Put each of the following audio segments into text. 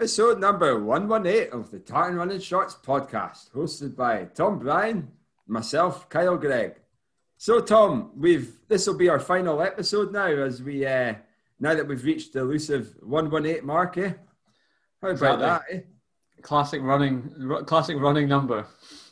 episode number 118 of the Tartan Running Shorts podcast, hosted by Tom Bryan, myself, Kyle Greig. So, Tom, we've this will be our final episode now, as we uh, now that we've reached the elusive 118 mark. Eh? How about Exactly. that? Eh? Classic running, ru- classic running number.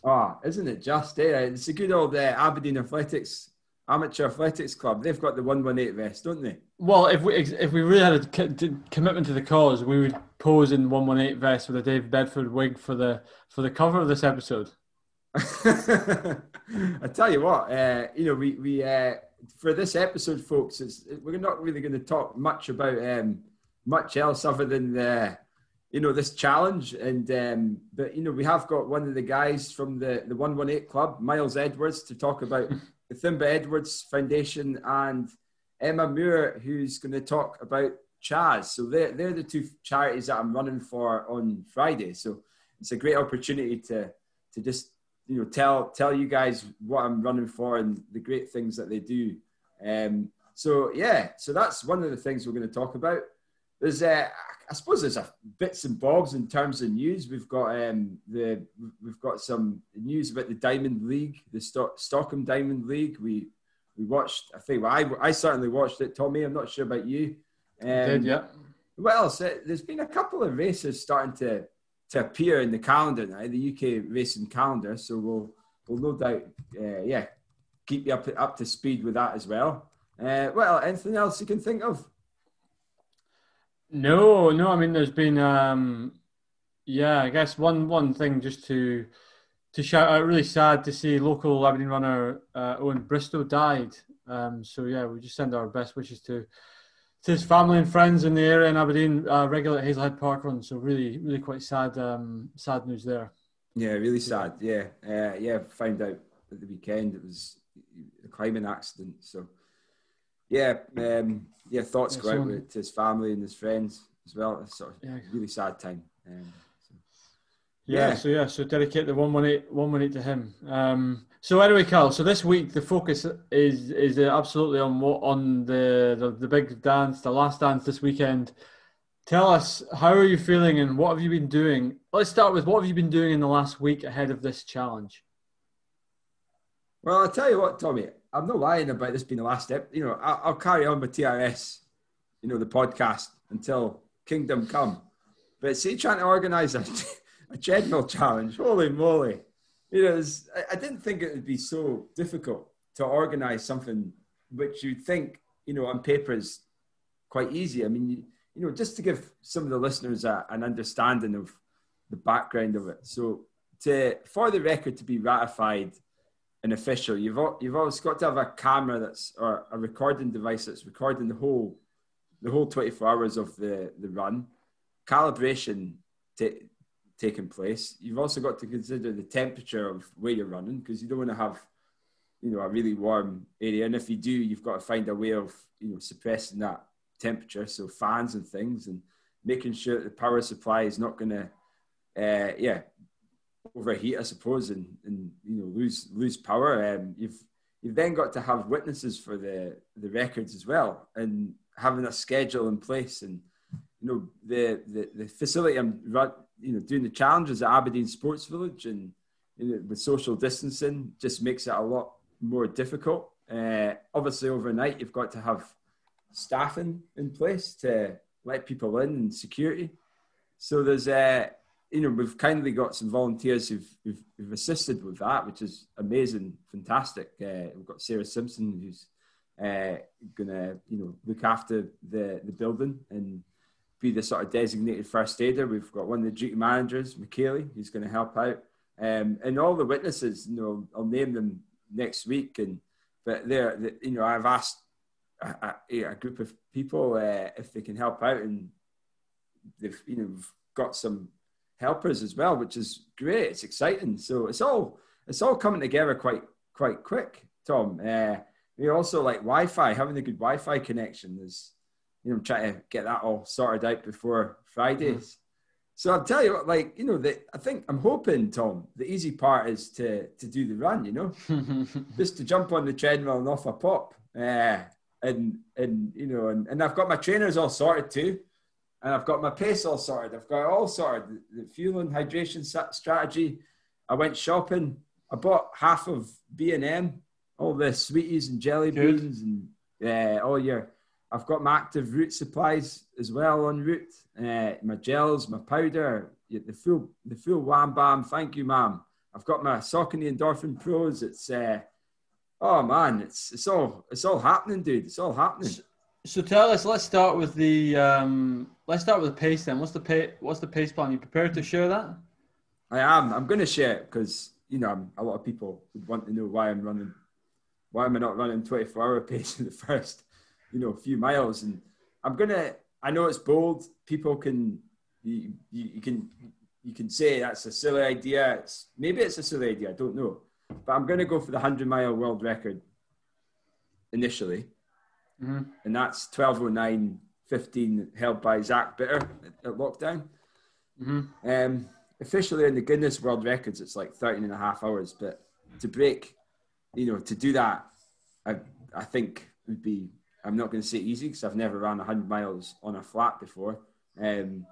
Oh, isn't it just? Eh? It's a good old uh, Aberdeen Athletics Amateur Athletics Club. They've got the 118 vest, don't they? Well, if we if we really had a co- commitment to the cause, we would pose in one one eight vest with a Dave Bedford wig for the for the cover of this episode. I tell you what, uh, you know, we we uh, for this episode, folks, it's, we're not really going to talk much about um, much else other than the, you know, this challenge. And um, but you know, we have got one of the guys from the the one one eight club, Miles Edwards, to talk about the Gathimba Edwards Foundation and Emma Moore, who's going to talk about CHAS. So they're they're the two charities that I'm running for on Friday. So it's a great opportunity to to just you know tell tell you guys what I'm running for and the great things that they do. Um, so yeah, so that's one of the things we're going to talk about. There's uh, I suppose there's a bits and bobs in terms of news. We've got um, the we've got some news about the Diamond League, the Stock, Stockholm Diamond League. We we watched. I think well, I I certainly watched it. Tommy, I'm not sure about you. Um, Did yeah? else? Uh, There's been a couple of races starting to to appear in the calendar now, the UK racing calendar. So we'll we'll no doubt, uh, yeah, keep you up up to speed with that as well. Uh, well, anything else you can think of? No, no. I mean, there's been, um, yeah. I guess one one thing just to to shout out. Really sad to see local Aberdeen runner uh, Owen Bristow died. Um, so yeah, we just send our best wishes to to his family and friends in the area in Aberdeen, uh, regular Hazlehead Park Run. So really, really quite sad, um, sad news there. Yeah, really sad. Yeah, uh, yeah. Found out at the weekend it was a climbing accident. So yeah, um, yeah. Thoughts Yeah, go out with, to his family and his friends as well. It's sort of Yeah. really sad time. Um. Yeah, Yeah. so yeah, so dedicate the 118, 118 to him. Um, so anyway, Carl, so this week the focus is is absolutely on what on the, the the big dance, the last dance this weekend. Tell us how are you feeling and what have you been doing? Let's start with what have you been doing in the last week ahead of this challenge? Well, I'll tell you what, Tommy, I'm not lying about this being the last step. You know, I'll, I'll carry on with TRS, you know, the podcast until Kingdom Come. But see, trying to organise a, a treadmill challenge, holy moly. You know, it's- I, I didn't think it would be so difficult to organise something which you'd think, you know, on paper is quite easy. I mean, you, you know, just to give some of the listeners a, an understanding of the background of it. So, to for the record to be ratified an official, you've you've always got to have a camera that's or a recording device that's recording the whole the whole 24 hours of the the run, calibration ta- taking place. You've also got to consider the temperature of where you're running because you don't want to have you know a really warm area, and if you do, you've got to find a way of you know suppressing that temperature, so fans and things, and making sure the power supply is not going to uh, yeah overheat, I suppose, and, and you know lose lose power. Um, you've you've then got to have witnesses for the the records as well, and having a schedule in place. And you know the the, the facility I'm you know doing the challenges at Aberdeen Sports Village, and you know, with social distancing, just makes it a lot more difficult. Uh, obviously, overnight you've got to have staffing in place to let people in and security. So there's uh, you know, we've kindly got some volunteers who've, who've, who've assisted with that, which is amazing, fantastic. Uh, we've got Sarah Simpson who's uh, gonna, you know, look after the the building and be the sort of designated first aider. We've got one of the duty managers, McKaylee, who's going to help out, um, and all the witnesses. You know, I'll name them next week, and but they're, they- you know, I've asked a, a, a group of people uh, if they can help out, and they've you know got some helpers as well, which is great. It's exciting. So it's all it's all coming together quite quite quick. Tom, uh, we also like Wi-Fi. Having a good Wi-Fi connection is, you know, trying to get that all sorted out before Fridays. So I'll tell you what, like you know, the, I think I'm hoping, Tom, the easy part is to to do the run. You know, just to jump on the treadmill and off a pop. Uh, and and you know, and, and I've got my trainers all sorted too. and I've got my pace all sorted. I've got all sorted. The, the fuel and hydration strategy. I went shopping. I bought half of B and M, all the sweeties and jelly Good. beans and uh, all your. I've got my Active Root supplies as well on route. Uh, my gels, my powder, the full the full wham bam. Thank you, ma'am. I've got my Saucony Endorphin Pros. It's uh, oh man, it's it's all it's all happening, dude. It's all happening. So, so tell us. Let's start with the um, let's start with the pace then. What's the pace? What's the pace plan? You prepared to share that? I am. I'm going to share it because you know a lot of people would want to know why I'm running. Why am I not running 24 hour pace in the first, you know, a few miles? And I'm gonna. I know it's bold. People can you, you, you can you can say that's a silly idea. It's, maybe it's a silly idea. I don't know, but I'm going to go for the hundred mile world record initially, mm-hmm. and that's 1209.15 held by Zach Bitter at, at lockdown. Mm-hmm. Um, officially in the Guinness World Records, it's like 13 and a half hours, but to break, you know, to do that, I I think would be. I'm not going to say easy because I've never ran 100 miles on a flat before. Um,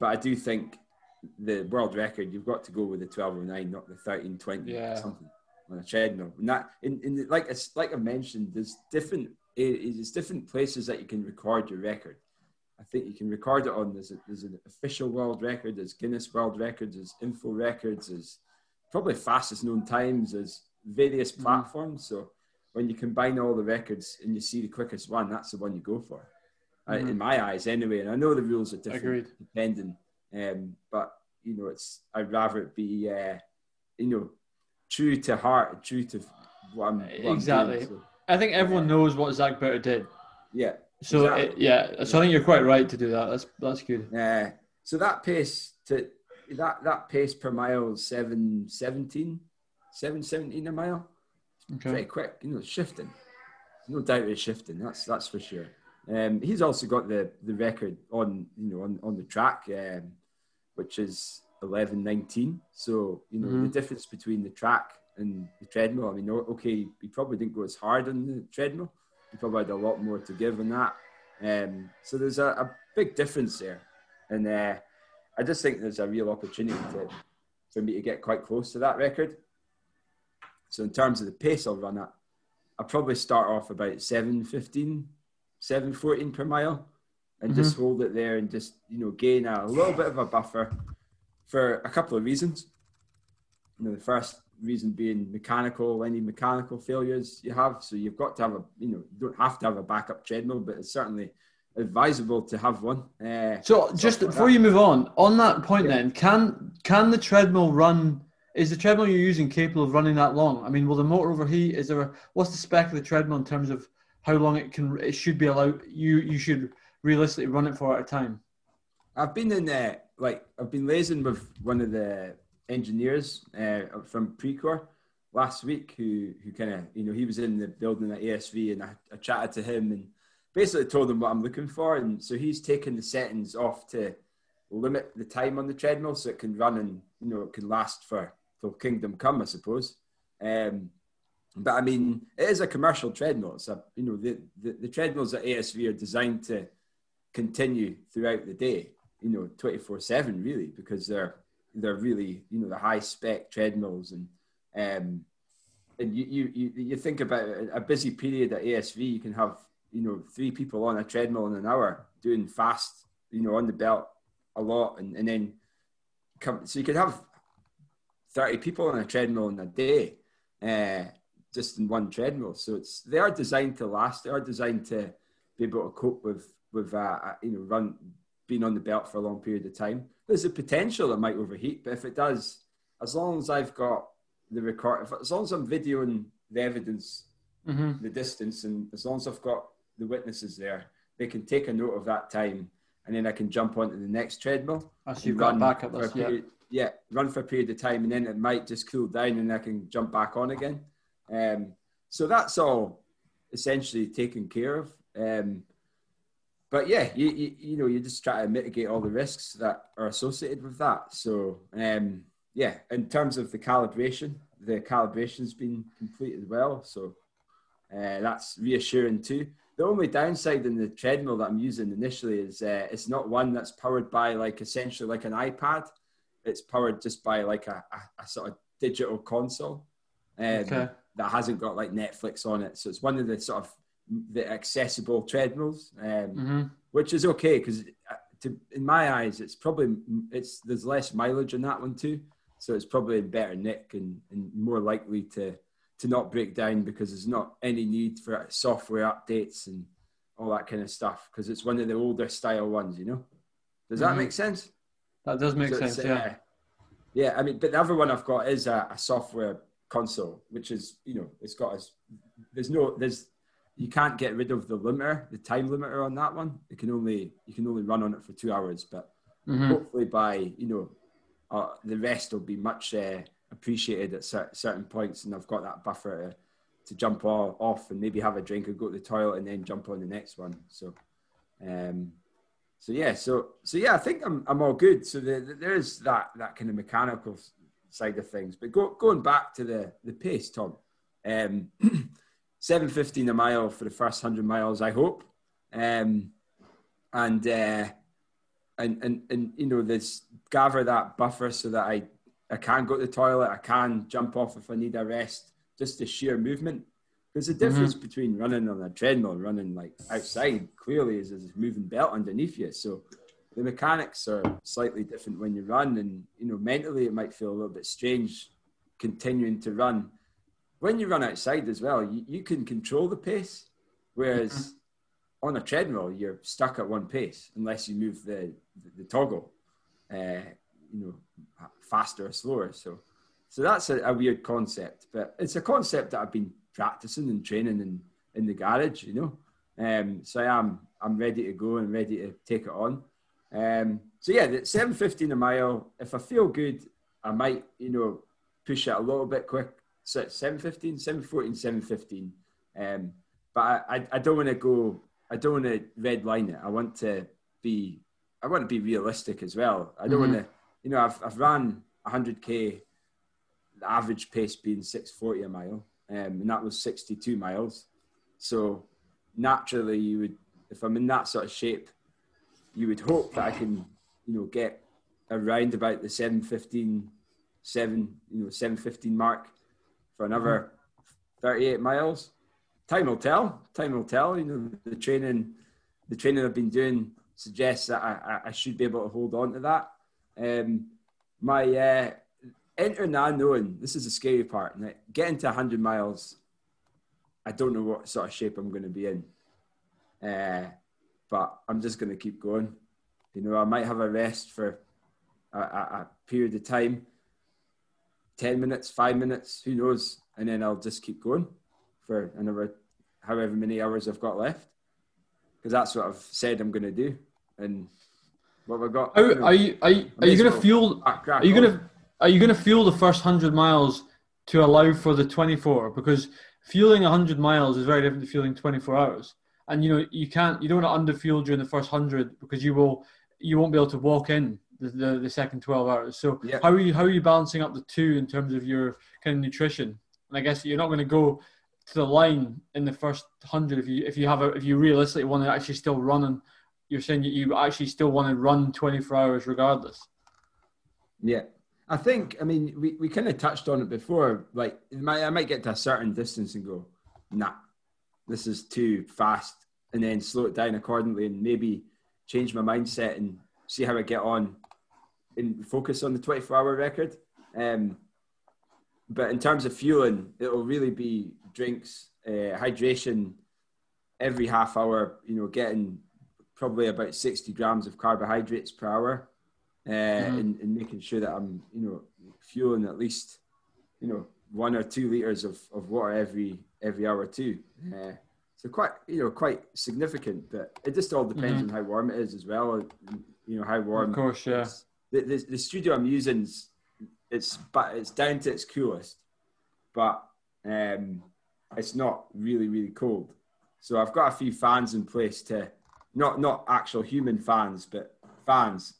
but I do think the world record, you've got to go with the 1209, not the 1320 yeah. something on a treadmill. And that, in, in the, like like I mentioned, there's different there's different places that you can record your record. I think you can record it on there's, a, there's an official world record, there's Guinness World Records, there's Info Records, there's probably fastest known times, there's various mm-hmm. platforms. So when you combine all the records and you see the quickest one, that's the one you go for mm-hmm. in my eyes anyway. And I know the rules are different Agreed. depending, um, but you know, it's I'd rather it be uh, you know true to heart, true to what I'm what exactly. I'm doing, so. I think everyone knows what Zach Bitter did. Yeah. So exactly. it, yeah, so I think you're quite right to do that. That's that's good. Yeah. So that pace to that that pace per mile is seven seventeen, seven seventeen a mile. Okay. Very quick, you know, shifting. No doubt it's shifting. That's that's for sure. Um, he's also got the, the record on you know on, on the track, um, which is eleven nineteen. So you know mm-hmm. the difference between the track and the treadmill. I mean, okay, he probably didn't go as hard on the treadmill. He probably had a lot more to give on that. Um, so there's a, a, big difference there, and uh, I just think there's a real opportunity to, for me to get quite close to that record. So in terms of the pace I'll run at, I'll probably start off about seven fifteen seven fourteen per mile, and mm-hmm. just hold it there and just you know gain a little bit of a buffer for a couple of reasons. You know, the first reason being mechanical, any mechanical failures you have. So you've got to have a, you know, you don't have to have a backup treadmill, but it's certainly advisable to have one. Uh, so just like before that. you move on, on that point, yeah. then can can the treadmill run? Is the treadmill you're using capable of running that long? I mean, will the motor overheat? Is there a, what's the spec of the treadmill in terms of how long it can it should be allowed you you should realistically run it for at a time i've been in there like i've been liaising with one of the engineers uh, from precor last week who who kind of you know he was in the building at asv and I, I chatted to him and basically told him what i'm looking for and so he's taken the settings off to limit the time on the treadmill so it can run and you know it can last for till kingdom come i suppose um, but I mean, it is a commercial treadmill. It's a, you know, the, the, the treadmills at ASV are designed to continue throughout the day, you know, 24 seven really, because they're, they're really, you know, the high spec treadmills and, um, and you, you, you, you think about a busy period at ASV, you can have, you know, three people on a treadmill in an hour doing fast, you know, on the belt a lot. And, and then come, so you could have 30 people on a treadmill in a day. Uh, just in one treadmill. So it's they are designed to last. They are designed to be able to cope with with uh, uh, you know run being on the belt for a long period of time. There's a potential it might overheat, but if it does, as long as I've got the record, if, as long as I'm videoing the evidence, mm-hmm. the distance, and as long as I've got the witnesses there, they can take a note of that time, and then I can jump onto the next treadmill. As you've got back up this, period, yeah. Yeah, run for a period of time, and then it might just cool down, and I can jump back on again. Um, so that's all essentially taken care of. Um, but yeah, you, you, you know you just try to mitigate all the risks that are associated with that. So um, yeah, in terms of the calibration, the calibration's been completed well, so uh, that's reassuring too. the only downside in the treadmill that I'm using initially is uh, it's not one that's powered by like essentially like an iPad. It's powered just by like a, a, a sort of digital console um, okay. that hasn't got like Netflix on it. So it's one of the sort of the accessible treadmills, um, mm-hmm. which is okay because uh, in my eyes it's probably it's there's less mileage in that one too. So it's probably in better nick and, and more likely to to not break down because there's not any need for software updates and all that kind of stuff because it's one of the older style ones, you know. Does that mm-hmm. make sense? That does make so sense. Yeah. Uh, yeah, I mean, but the other one I've got is a, a, software console, which is you know it's got as there's no there's you can't get rid of the limiter, the time limiter on that one. It can only you can only run on it for two hours, but mm-hmm. hopefully by you know uh, the rest will be much uh, appreciated at certain points, and I've got that buffer to, to jump off and maybe have a drink or go to the toilet and then jump on the next one. So, um, so yeah, so so yeah, I think I'm I'm all good. So the, the, there's that that kind of mechanical side of things. But go, going back to the the pace, Tom, um, seven fifteen a mile for the first hundred miles, I hope, um, and. Uh, and, and, and you know, this gather that buffer so that I I can go to the toilet, I can jump off if I need a rest, just the sheer movement. Because the mm-hmm. difference mm-hmm. between running on a treadmill and running like outside clearly is there's a moving belt underneath you. So the mechanics are slightly different when you run, and you know mentally it might feel a little bit strange continuing to run. When you run outside as well, you, you can control the pace, whereas mm-hmm. on a treadmill you're stuck at one pace unless you move the the, the toggle. Uh, you know faster or slower. So, so that's a, a, weird concept, but it's a concept that I've been practicing and training in, in the garage, you know. Um, so I am I'm ready to go and ready to take it on. Um, so yeah, the 715 a mile. If I feel good, I might you know push it a little bit quick. So 715, 714, 715. Um, but I, I, I don't want to go. I don't want to red line it. I want to be. I want to be realistic as well. I don't mm-hmm. want to you know, I've, I've ran 100k, the average pace being 640 a mile, um, and that was 62 miles. So naturally, you would, if I'm in that sort of shape, you would hope that I can, you know, get around about the 715, 7, you know, 715 mark for another 38 miles. Time will tell. Time will tell. You know, the training, the training I've been doing suggests that I, I should be able to hold on to that. Um, my uh, enter now knowing this is the scary part. Getting to 100 miles, I don't know what sort of shape I'm going to be in. Uh, but I'm just going to keep going. You know, I might have a rest for a, a, a, period of time 10 minutes, five minutes, who knows? And then I'll just keep going for another however many hours I've got left. Because that's what I've said I'm going to do. And what we got? Are you are you, are you going to fuel? Are you going to are you going to fuel the first hundred miles to allow for the twenty four? Because fueling hundred miles is very different to fueling twenty four hours. And you know you can't you don't want to underfuel during the first hundred because you will you won't be able to walk in the, the, the second 12 hours. So yeah. how are you how are you balancing up the two in terms of your kind of nutrition? And I guess you're not going to go to the line in the first hundred if you if you have a if you realistically want to actually still run and you're saying that you actually still want to run 24 hours regardless. Yeah. I think, I mean, we, we kind of touched on it before. Like, I might get to a certain distance and go, nah, this is too fast, and then slow it down accordingly and maybe change my mindset and see how I get on and focus on the 24 hour record. Um, but in terms of fueling, it'll really be drinks, uh, hydration every half hour, you know, getting probably about 60 grams of carbohydrates per hour uh, mm-hmm. and, and, making sure that I'm, you know, fueling at least, you know, one or two liters of, of water every every hour too. Uh, so quite, you know, quite significant, but it just all depends mm-hmm. on how warm it is as well. You know, how warm. Of course, yeah. The, the, the studio I'm using, it's but it's down to its coolest, but um, it's not really really cold. So I've got a few fans in place to not not actual human fans, but fans,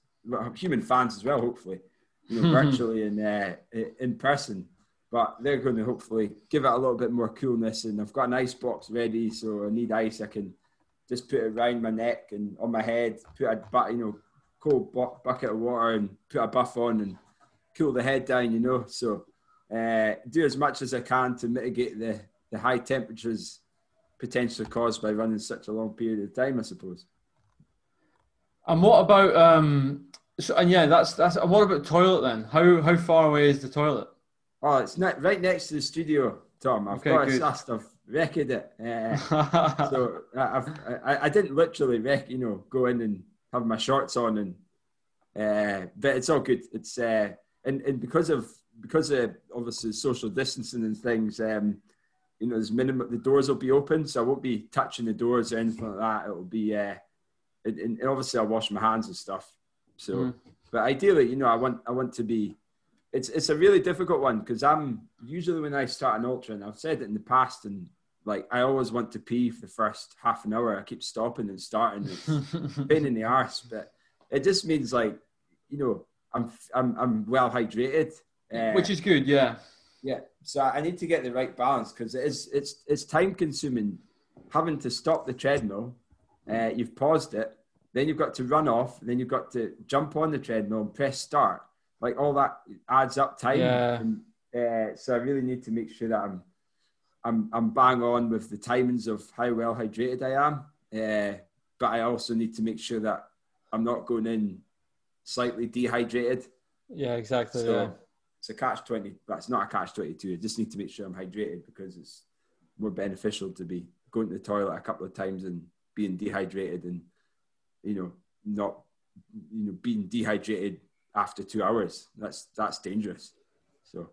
human fans as well. Hopefully, you know, virtually and uh, in person. But they're going to hopefully give it a little bit more coolness. And I've got an ice box ready, so I need ice. I can just put it around my neck and on my head, put a but you know cold bu- bucket of water and put a buff on and cool the head down. You know, so uh, do as much as I can to mitigate the the high temperatures potentially caused by running such a long period of time. I suppose. And what about um? So, and yeah, that's that's. And What about toilet then? How how far away is the toilet? Oh, it's not right next to the studio, Tom. I've Okay, got good. a list. I've wrecked it. Uh, so I- I've, I, I didn't literally wreck, you know, go in and have my shorts on and, uh, but it's all good. It's uh, and and because of because of obviously social distancing and things, um, you know, there's minimum. The doors will be open, so I won't be touching the doors or anything like that. It'll be, uh, and, and obviously I'll wash my hands and stuff. So, Mm. but ideally, you know, I want I want to be. It's it's a really difficult one because I'm usually when I start an ultra, and I've said it in the past, and like I always want to pee for the first half an hour. I keep stopping and starting. It's pain in the arse, but it just means like you know I'm I'm I'm well hydrated, uh, Which is good, yeah. yeah. So I need to get the right balance because it is it's it's time consuming having to stop the treadmill. Uh, you've paused it, then you've got to run off, then you've got to jump on the treadmill and press start. Like all that adds up time. Yeah. And, uh, so I really need to make sure that I'm I'm I'm bang on with the timings of how well hydrated I am. Uh, but I also need to make sure that I'm not going in slightly dehydrated. Yeah, exactly. So yeah. it's a catch twenty. That's not a catch twenty two. I just need to make sure I'm hydrated because it's more beneficial to be going to the toilet a couple of times and being dehydrated and you know not you know being dehydrated after two hours. That's that's dangerous. So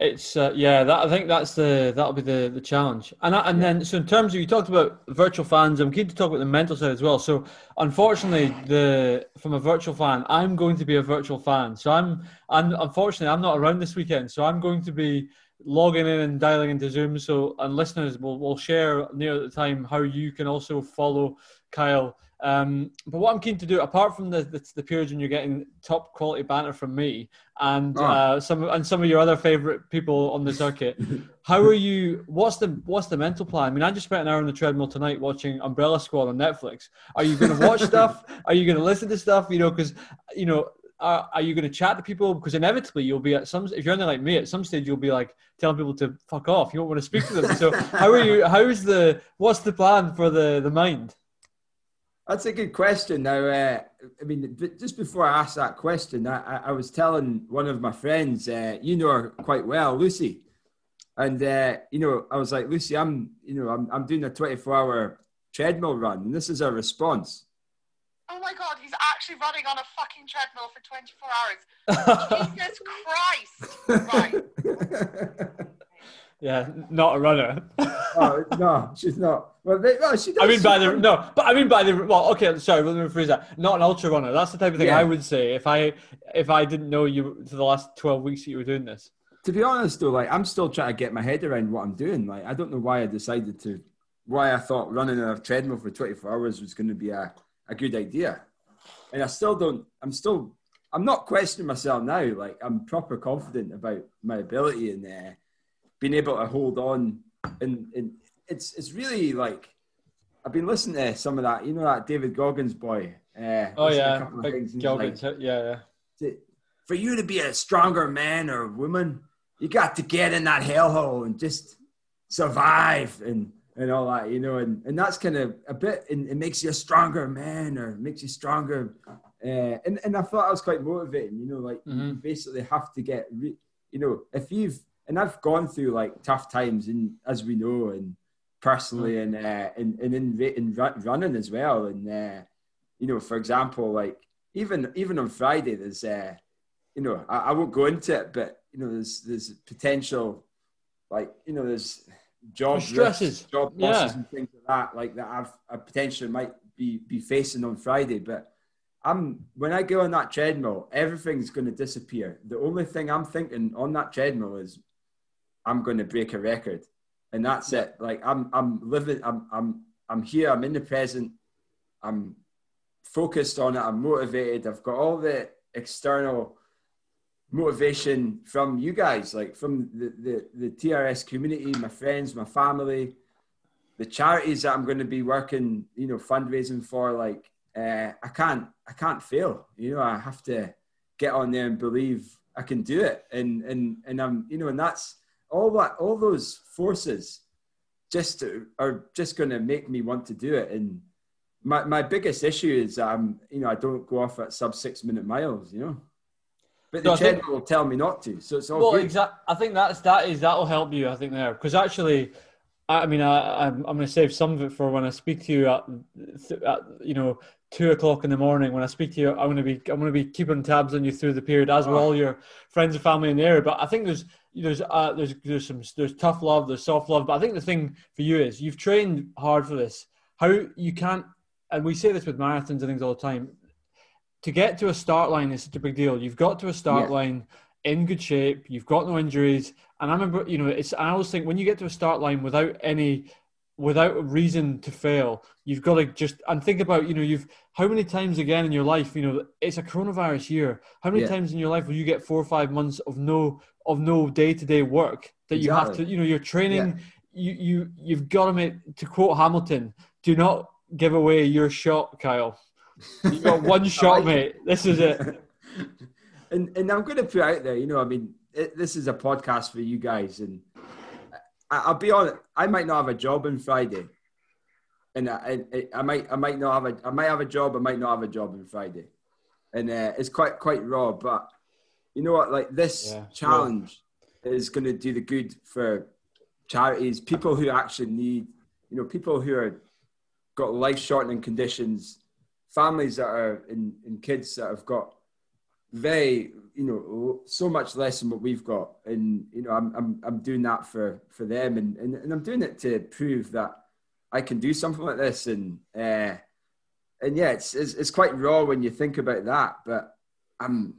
It's uh, yeah, that I think that's the that'll be the the challenge. And I, and then so in terms of you talked about virtual fans, I'm keen to talk about the mental side as well. So unfortunately, the from a virtual fan, I'm going to be a virtual fan. So I'm I'm unfortunately I'm not around this weekend, so I'm going to be logging in and dialing into Zoom. So and listeners will will share near the time how you can also follow Kyle. Um, but what I'm keen to do, apart from the, the the periods when you're getting top quality banter from me and Oh. uh, some and some of your other favorite people on the circuit, how are you? What's the what's the mental plan? I mean, I just spent an hour on the treadmill tonight watching Umbrella Squad on Netflix. Are you going to watch stuff? Are you going to listen to stuff? You know, because you know. Are, are you going to chat to people? Because inevitably you'll be at some. If you're only like me, at some stage you'll be like telling people to fuck off. You don't want to speak to them. So how are you? How's the? What's the plan for the the mind? That's a good question. Now, uh, I mean, just before I ask that question, I, I, was telling one of my friends, uh, you know her quite well, Lucy, and uh, you know, I was like, Lucy, I'm, you know, I'm, I'm doing a 24 hour treadmill run, and this is her response. Oh my god, he's actually running on a fucking treadmill for 24 hours. Jesus Christ. Right. Yeah, not a runner. oh, no, she's not. Well, they, well she does. I mean by the no, but I mean by the well. Okay, sorry. Let me rephrase that. Not an ultra runner. That's the type of thing Yeah. I would say if I if I didn't know you for the last twelve weeks that you were doing this. to be honest though, like I'm still trying to get my head around what I'm doing. Like I don't know why I decided to, why I thought running on a treadmill for 24 hours was going to be a, a good idea, and I still don't. I'm still. I'm not questioning myself now. Like I'm proper confident about my ability and uh, being able to hold on. And, and it's it's really like I've been listening to some of that. You know that David Goggins boy. Uh, Oh yeah, couple of things and like, Goggins. yeah, yeah. for you to be a stronger man or woman, you got to get in that hellhole and just survive and and all that, you know, and, and that's kind of a bit, and it makes you a stronger man or makes you stronger. Uh, and, and I thought I was quite motivating, you know, like you Mhm. basically have to get, re- you know, if you've, and I've gone through like tough times, and as we know, and personally, and uh, and and in, in running as well, and uh, you know, for example, like even even on Friday, there's, uh, you know, I, I won't go into it, but you know, there's there's potential, like you know, there's job There's stresses. risks, job Yeah. losses, and things like that, like that I've I potentially might be be facing on Friday, but. I'm when I go on that treadmill, everything's going to disappear. The only thing I'm thinking on that treadmill is I'm going to break a record, and that's it. Like I'm, I'm living. I'm, I'm, I'm here. I'm in the present. I'm focused on it. I'm motivated. I've got all the external motivation from you guys, like from the the, the TRS community, my friends, my family. the charities that I'm going to be working, you know, fundraising for, like uh, I can't I can't fail. You know, I have to get on there and believe I can do it, and and and I'm you know, and that's all that all those forces just are just going to make me want to do it. And my my biggest issue is um you know I don't go off at sub six minute miles. You know. But the no, treadmill will tell me not to, so it's all well, exactly. I think that's that is that'll help you. I think there because actually, I mean, I, I'm I'm going to save some of it for when I speak to you at, at you know two o'clock in the morning when I speak to you, I'm going to be I'm going to be keeping tabs on you through the period, as will all your friends and family in the area. But I think there's there's uh, there's there's some there's tough love, there's soft love. But I think the thing for you is you've trained hard for this. How you can't, and we say this with marathons and things all the time. To get to a start line is such a big deal. You've got to a start yeah. line in good shape. You've got no injuries. And I remember, you know, it's. I always think when you get to a start line without any without a reason to fail. You've got to just and think about you know you've how many times again in your life you know it's a coronavirus year. How many yeah. times in your life will you get four or five months of no of no day to day work that exactly. you have to you know you're training. Yeah. You you you've got to make to quote Hamilton. Do not give away your shot, Kyle. You got one shot, mate. This is it. and and I'm going to put out there. You know, I mean, it, this is a podcast for you guys and I'll be honest. I might not have a job on Friday, and I, I, I, might I might not have a I might have a job. I might not have a job on Friday, and uh, it's quite quite raw. But you know what? Like this yeah, challenge is going to do the good for charities, people who actually need, you know, people who are got life shortening conditions, families that are in, in kids that have got very you know so much less than what we've got. And you know i'm i'm, I'm doing that for for them. And, and and i'm doing it to prove that i can do something like this. And uh and yeah it's, it's it's quite raw when you think about that. But i'm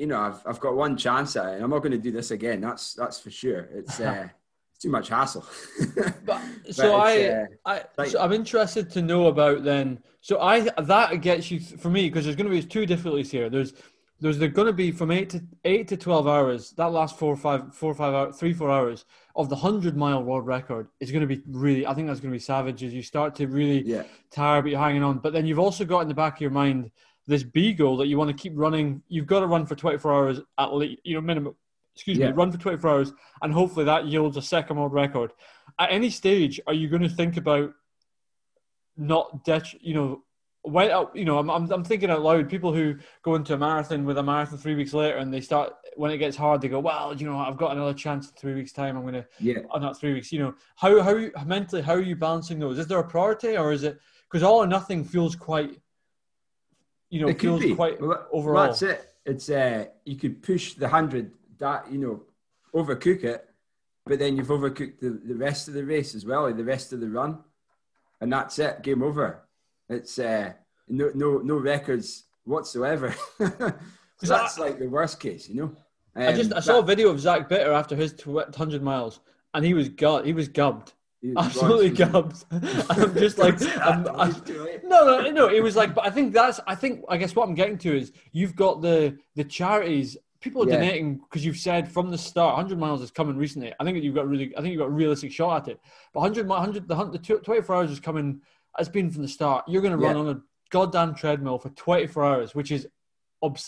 you know i've, I've got one chance at it and i'm not going to do this again that's that's for sure it's uh it's too much hassle but, so but i uh, i like, so i'm interested to know about then so i that gets you for me because there's going to be two difficulties here there's there's going to be from eight to eight to twelve hours. That last four or five, four or five hours, three four hours of the hundred mile world record is going to be really. I think that's going to be savage as you start to really yeah. tire, but you're hanging on. But then you've also got in the back of your mind this B goal that you want to keep running. You've got to run for 24 hours at least, you know, minimum. Excuse yeah. me, run for 24 hours, and hopefully that yields a second world record. At any stage, are you going to think about not, det- you know, when uh, you know, I'm, I'm, I'm thinking out loud. People who go into a marathon with a marathon three weeks later, and they start when it gets hard, they go, "Well, you know, I've got another chance in three weeks' time. I'm gonna, yeah, oh, not three weeks. You know, how how mentally how are you balancing those? Is there a priority, or is it because all or nothing feels quite, you know, it feels quite well, overall? That's it. It's uh, you could push the hundred that you know, overcook it, but then you've overcooked the, the rest of the race as well, the rest of the run, and that's it. Game over. It's uh, no no no records whatsoever. so that's I, like the worst case, you know. Um, I just I saw a video of Zach Bitter after his hundred miles, and he was gut he was gubbed. Absolutely gubbed. I'm just like, I'm, I, no, no, no. It was like, but I think that's. I think I guess what I'm getting to is you've got the the charities people are yeah. donating because you've said from the start 100 miles is coming recently. I think you've got really, I think you've got a realistic shot at it. But 100, 100 the, hunt the 24 hours is coming It's been from the start. You're going to run yeah. on a goddamn treadmill for 24 hours, which is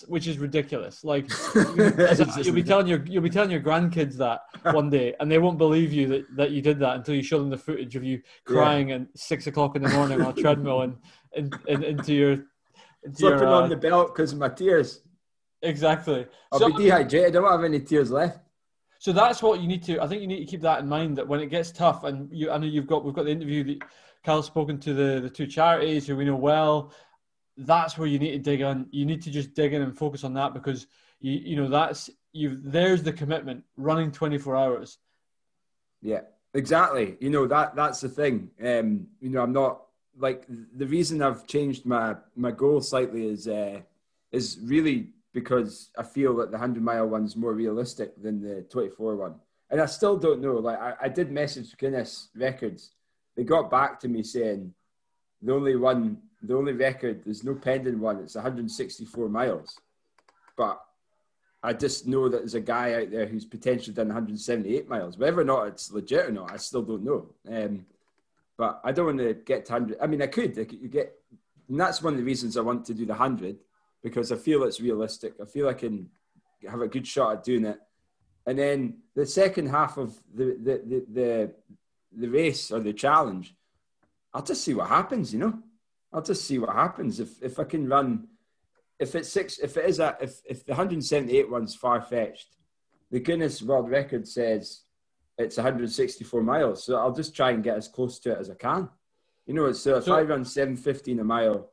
which is ridiculous. Like you'll be telling your you'll be telling your grandkids that one day, and they won't believe you that, that you did that until you show them the footage of you crying yeah. at six o'clock in the morning on a treadmill and, and, and into your into slipping your, uh, on the belt because of my tears. Exactly. I'll so, be dehydrated. I don't have any tears left. So that's what you need to. I think you need to keep that in mind that when it gets tough, and you, I know you've got we've got the interview that Carl's spoken to the, the two charities who we know well. That's where you need to dig in. You need to just dig in and focus on that because you you know that's you there's the commitment running 24 hours. Yeah, exactly. You know that that's the thing. Um, you know, I'm not like the reason I've changed my my goal slightly is uh, is really because I feel that the 100 mile one's more realistic than the 24 one. And I still don't know. Like I, I did message Guinness Records they got back to me saying the only one, the only record, there's no pending one. It's 164 miles, but I just know that there's a guy out there who's potentially done 178 miles. Whether or not it's legit or not, I still don't know. Um, but I don't want to get to 100. I mean, I could. I could you get, and that's one of the reasons I want to do the 100 because I feel it's realistic. I feel I can have a good shot at doing it. And then the second half of the the the the, the race or the challenge, I'll just see what happens. You know, I'll just see what happens if if I can run. If it's six, if it is a, if if the 178 one's far fetched, the Guinness World Record says it's 164 miles. So I'll just try and get as close to it as I can. You know, so if So- I run 715 a mile,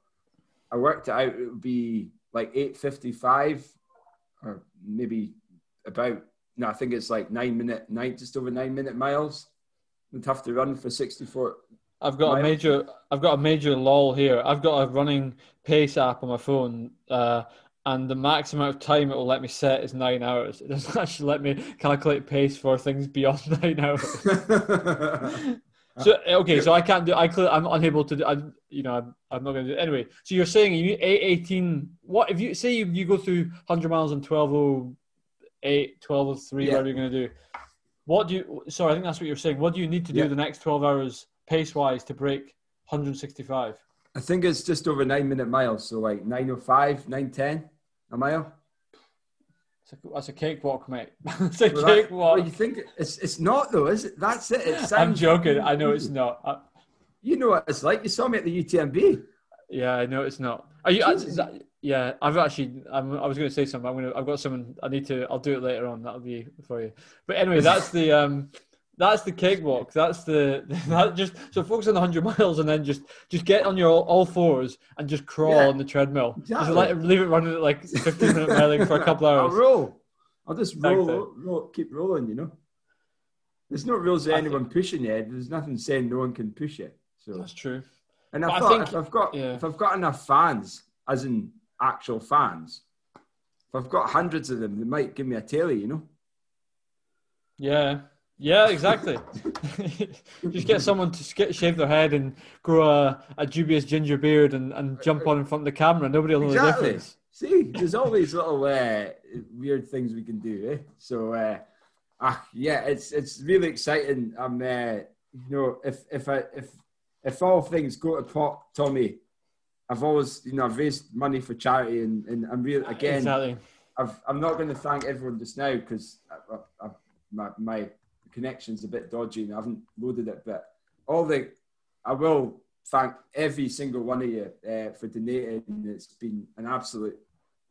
I worked it out, it would be like 855 or maybe about, no, I think it's like nine minute, nine, just over nine minute miles. Would have to run for 64. I've got a Mile. major, I've got a major lull here. I've got a running pace app on my phone, uh, and the max amount of time it will let me set is nine hours. It doesn't actually let me calculate pace for things beyond nine hours. So okay, so I can't do. I I'm unable to. Do, I, you know, I'm, I'm not going to do. Anyway, so you're saying you need eight eighteen. What if you say you, you go through hundred miles in 1208, 1203, Yeah. whatever you're going to do? What do you? Sorry, I think that's what you're saying. What do you need to do Yeah. the next twelve hours pace wise to break 165? I think it's just over nine minute miles. So like 905, 910 a mile. It's a, that's a cakewalk, mate. it's a Well, that- cakewalk. well, you think it's it's not though, is it? That's it. it I'm joking. I know it's not. I, You know what it's like. You saw me at the UTMB. Yeah, I know it's not. Are you? That- yeah, I've actually. I'm, I was going to say something. I'm going to. I've got someone. I need to. I'll do it later on. That'll be for you. But anyway, that's the. um That's the cakewalk. That's the. That just so focus on the hundred miles and then just just get on your all, all fours and just crawl Yeah, on the treadmill. Just let leave it running at like 15 minute miling for a couple hours. I'll roll. I'll just roll, Exactly. roll, keep rolling. You know. There's no rules of anyone pushing you. There's nothing saying no one can push it. So, That's true. and I I think- if I've got yeah. if I've got enough fans, as in actual fans, if I've got hundreds of them, they might give me a telly. You know. Yeah. Yeah, exactly. just get someone to sk- shave their head and grow a, a dubious ginger beard and, and jump on in front of the camera. Nobody will know the Exactly. difference. See, there's all these little uh, weird things we can do. Eh? So, uh, ah, yeah, it's it's really exciting. I'm, uh, you know, if if I if if all things go to pot, Tommy, I've always, you know, I've raised money for charity, and, and I'm really again, Exactly. I've, I'm not going to thank everyone just now because my my connection's a bit dodgy and I haven't loaded it. But all the, I will thank every single one of you uh, for donating. It's been an absolute,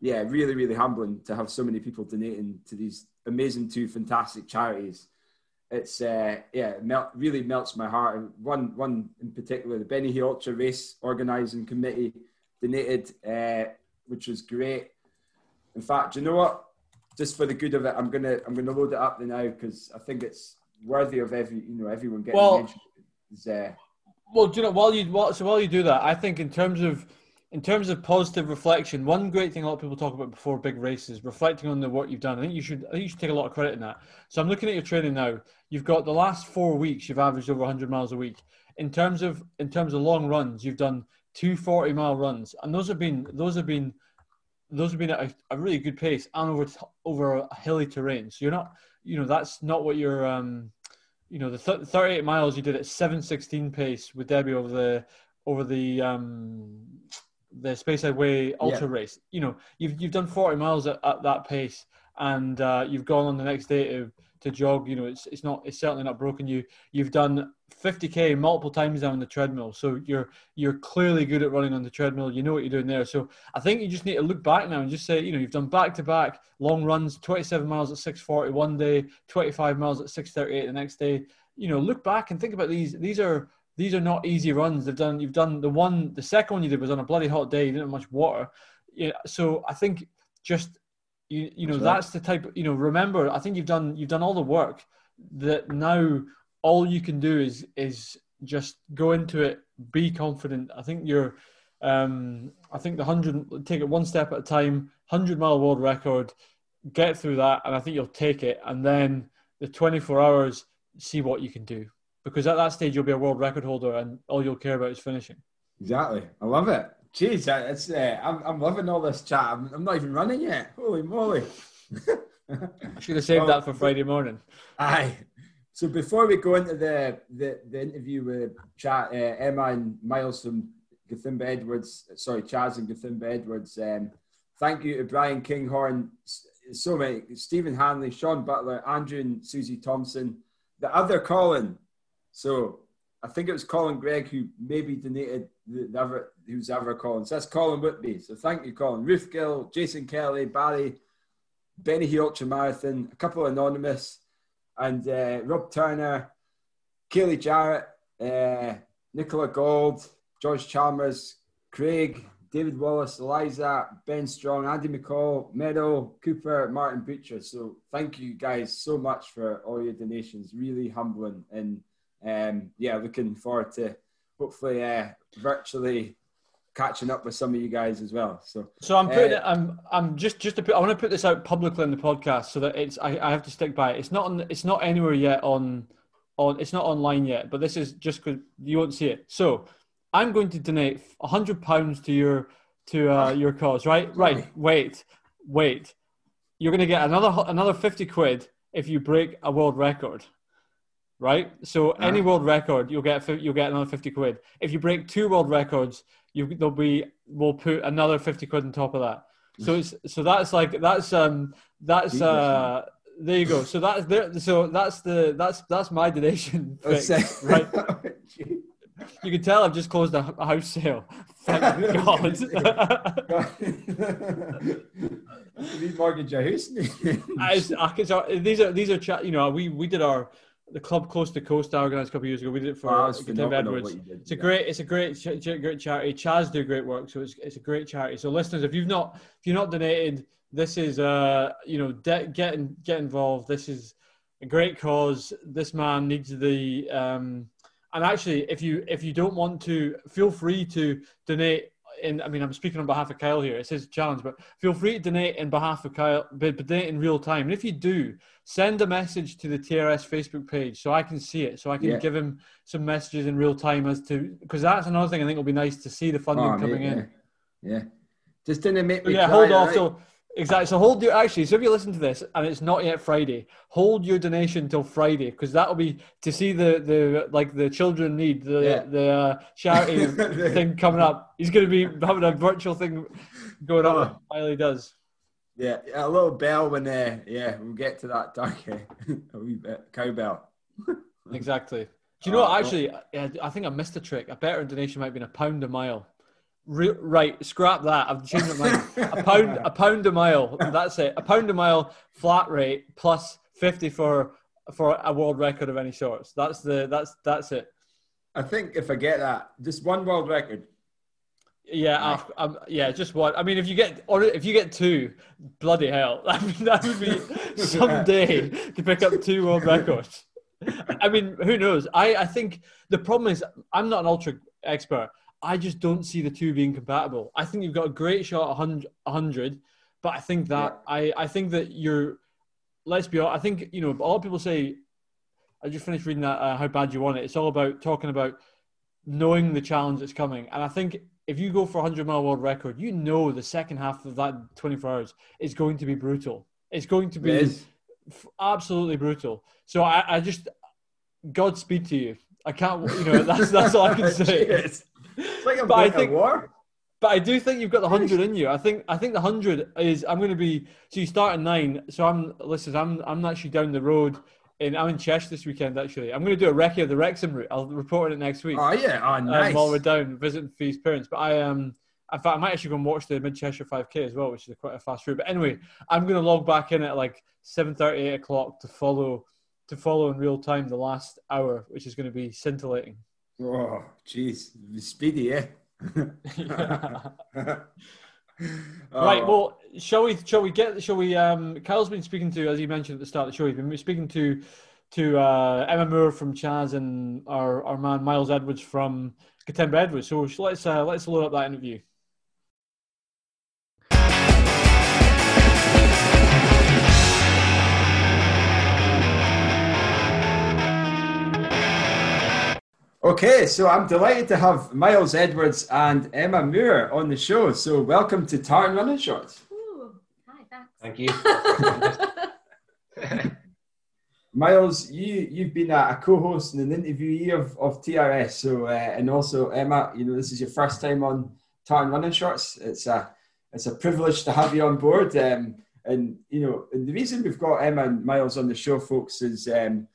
yeah, really really humbling to have so many people donating to these amazing two fantastic charities. It's uh, yeah, melt, really melts my heart. And One one in particular, the Benny Hill Ultra Race Organising Committee donated, uh, which was great. In fact, you know what? Just for the good of it, I'm gonna I'm gonna load it up now because I think it's worthy of every you know everyone getting Well- mentioned. It's, uh, Well, do you know while you while, so while you do that, I think in terms of in terms of positive reflection, one great thing a lot of people talk about before big races, reflecting on the work you've done. I think you should I think you should take a lot of credit in that. So I'm looking at your training now. You've got the last four weeks, you've averaged over 100 miles a week. In terms of in terms of long runs, you've done two 40 mile runs, and those have been those have been those have been at a, a really good pace and over over a hilly terrain. So you're not you know that's not what you're um you know the th- 38 miles you did at 716 pace with Debbie over the over the um the Speyside Way ultra Yeah. race. You know you've you've done 40 miles at, at that pace and uh, you've gone on the next day to to jog. You know it's it's not it's certainly not broken you. You've done 50k multiple times now on the treadmill, so you're you're clearly good at running on the treadmill. You know what you're doing there. So I think you just need to look back now and just say, you know, you've done back to back long runs, 27 miles at 640 one day, 25 miles at 638 the next day. You know, look back and think about these. These are these are not easy runs. They've done. You've done the one. The second one you did was on a bloody hot day. You didn't have much water. Yeah. So I think just you you know That's right. the type. You know, remember. I think you've done you've done all the work. That now all you can do is is just go into it, be confident. I think you're. Um, I think the hundred take it one step at a time. Hundred mile world record, get through that, and I think you'll take it. And then the twenty four hours, see what you can do. Because at that stage you'll be a world record holder, and all you'll care about is finishing. exactly. I love it. Jeez, it's uh, I'm I'm loving all this chat. I'm, I'm not even running yet. Holy moly! I should have saved Well- that for Friday morning. Aye. So before we go into the the, the interview with Chat, uh, Emma and Miles from Gathimba Edwards, sorry, CHAS and Gathimba Edwards, um, thank you to Brian Kinghorn, so many, Stephen Hanley, Sean Butler, Andrew and Susie Thompson, the other Colin. So I think it was Colin Gregg who maybe donated the, the ever, who's ever Colin. So that's Colin Whitby. So thank you, Colin. Ruth Gill, Jason Kelly, Barry, Benny Hill Ultra Marathon, a couple anonymous and uh, Rob Turner, Kaylee Jarrett, uh, Nicola Gold, George Chalmers, Craig, David Wallace, Eliza, Ben Strong, Andy McCall, Meadow, Cooper, Martin Butcher. So thank you guys so much for all your donations. Really humbling and um, yeah, looking forward to hopefully uh, virtually catching up with some of you guys as well. So, so I'm putting uh, it. I'm I'm just just to put. I want to put this out publicly in the podcast so that it's. I, I have to stick by it. It's not on. It's not anywhere yet on. On it's not online yet, but this is just because you won't see it. So, I'm going to donate a hundred pounds to your to uh, your cause. Right, right. Wait, wait. You're going to get another another fifty quid if you break a world record right? So uh-huh. any world record, you'll get you'll get another fifty quid. If you break two world records, you there'll be we'll put another 50 quid on top of that. So it's so that's like that's um that's uh there you go. So that's there so that's the that's that's my donation oh, fix, right? You can tell i've just closed a, house sale. Thank god. Mortgage a house. These are these are chat you know we we did our the club Coast to Coast I organised a couple of years ago. We did it for oh, Tim Edwards. It's a great, it's a great, great charity. CHAS do great work, so it's, it's a great charity. So listeners, if you've not if you're not donated, this is uh you know de- get get involved. This is a great cause. This man needs the um and actually if you if you don't want to, feel free to donate in, I mean, I'm speaking on behalf of Kyle here. It's his challenge, but feel free to donate in behalf of Kyle, but donate in real time. And if you do, send a message to the TRS Facebook page so I can see it, so I can yeah. give him some messages in real time as to because that's another thing I think will be nice to see the funding oh, coming mate, in. Yeah. yeah. just didn't make me. yeah, hold off. Right? So Exactly. So hold your actually. So if you listen to this and it's not yet Friday, hold your donation till Friday because that'll be to see the the like the children need the yeah. the uh, charity thing coming up. He's going to be having a virtual thing going on oh. while he does. Yeah, a little bell when uh, yeah we'll get to that dark a wee bit cowbell. exactly. Do you know oh, what? Actually, I think I missed a trick. A better donation might have been a pound a mile. Re- right, scrap that. I've changed my mind. a pound, a pound a mile. That's it. A pound a mile flat rate plus fifty for for a world record of any sorts. That's the that's that's it. I think if I get that, just one world record. Yeah, right. I, I, yeah, just one. I mean, if you get or if you get two, bloody hell, I mean, that would be someday to pick up two world records. I mean, who knows? I I think the problem is I'm not an ultra expert. I just don't see the two being compatible. I think you've got a great shot 100, 100 but I think that yeah. I, I think that you're. Let's be honest. I think you know. A lot of people say, "I just finished reading that. Uh, how bad you want it?" It's all about talking about knowing the challenge that's coming. And I think if you go for a 100 mile world record, you know the second half of that 24 hours is going to be brutal. It's going to be absolutely brutal. So I, I just Godspeed to you. I can't, you know, that's that's all I can say. It's like a but I think, war. But I do think you've got the hundred in you. I think I think the hundred is. I'm going to be. So you start at nine. So I'm. Listen, I'm. I'm actually down the road. In, I'm in Cheshire this weekend. Actually, I'm going to do a recce of the Wrexham route. I'll report on it next week. Oh yeah, oh nice. Um, while we're down visiting Fee's parents, but I um. In fact, I might actually go and watch the Mid Cheshire 5K as well, which is quite a fast route. But anyway, I'm going to log back in at like 7:30, 8 o'clock to follow to follow in real time the last hour, which is going to be scintillating. Oh, jeez, speedy, eh? right. Well, shall we? Shall we get? Shall we? Um, Kyle's been speaking to, as you mentioned at the start of the show, he's been speaking to to uh, Emma Moore from CHAS and our our man Miles Edwards from Gathimba Edwards. So let's uh, let's load up that interview. Okay, so I'm delighted to have Miles Edwards and Emma Moore on the show. So welcome to Tartan Running Shorts. Ooh, hi, thanks. Thank you. Miles, you you've been a, a, co-host and an interviewee of, of TRS, so uh, and also Emma, you know this is your first time on Tartan Running Shorts. It's a it's a privilege to have you on board. Um, and you know, and the reason we've got Emma and Miles on the show, folks, is um,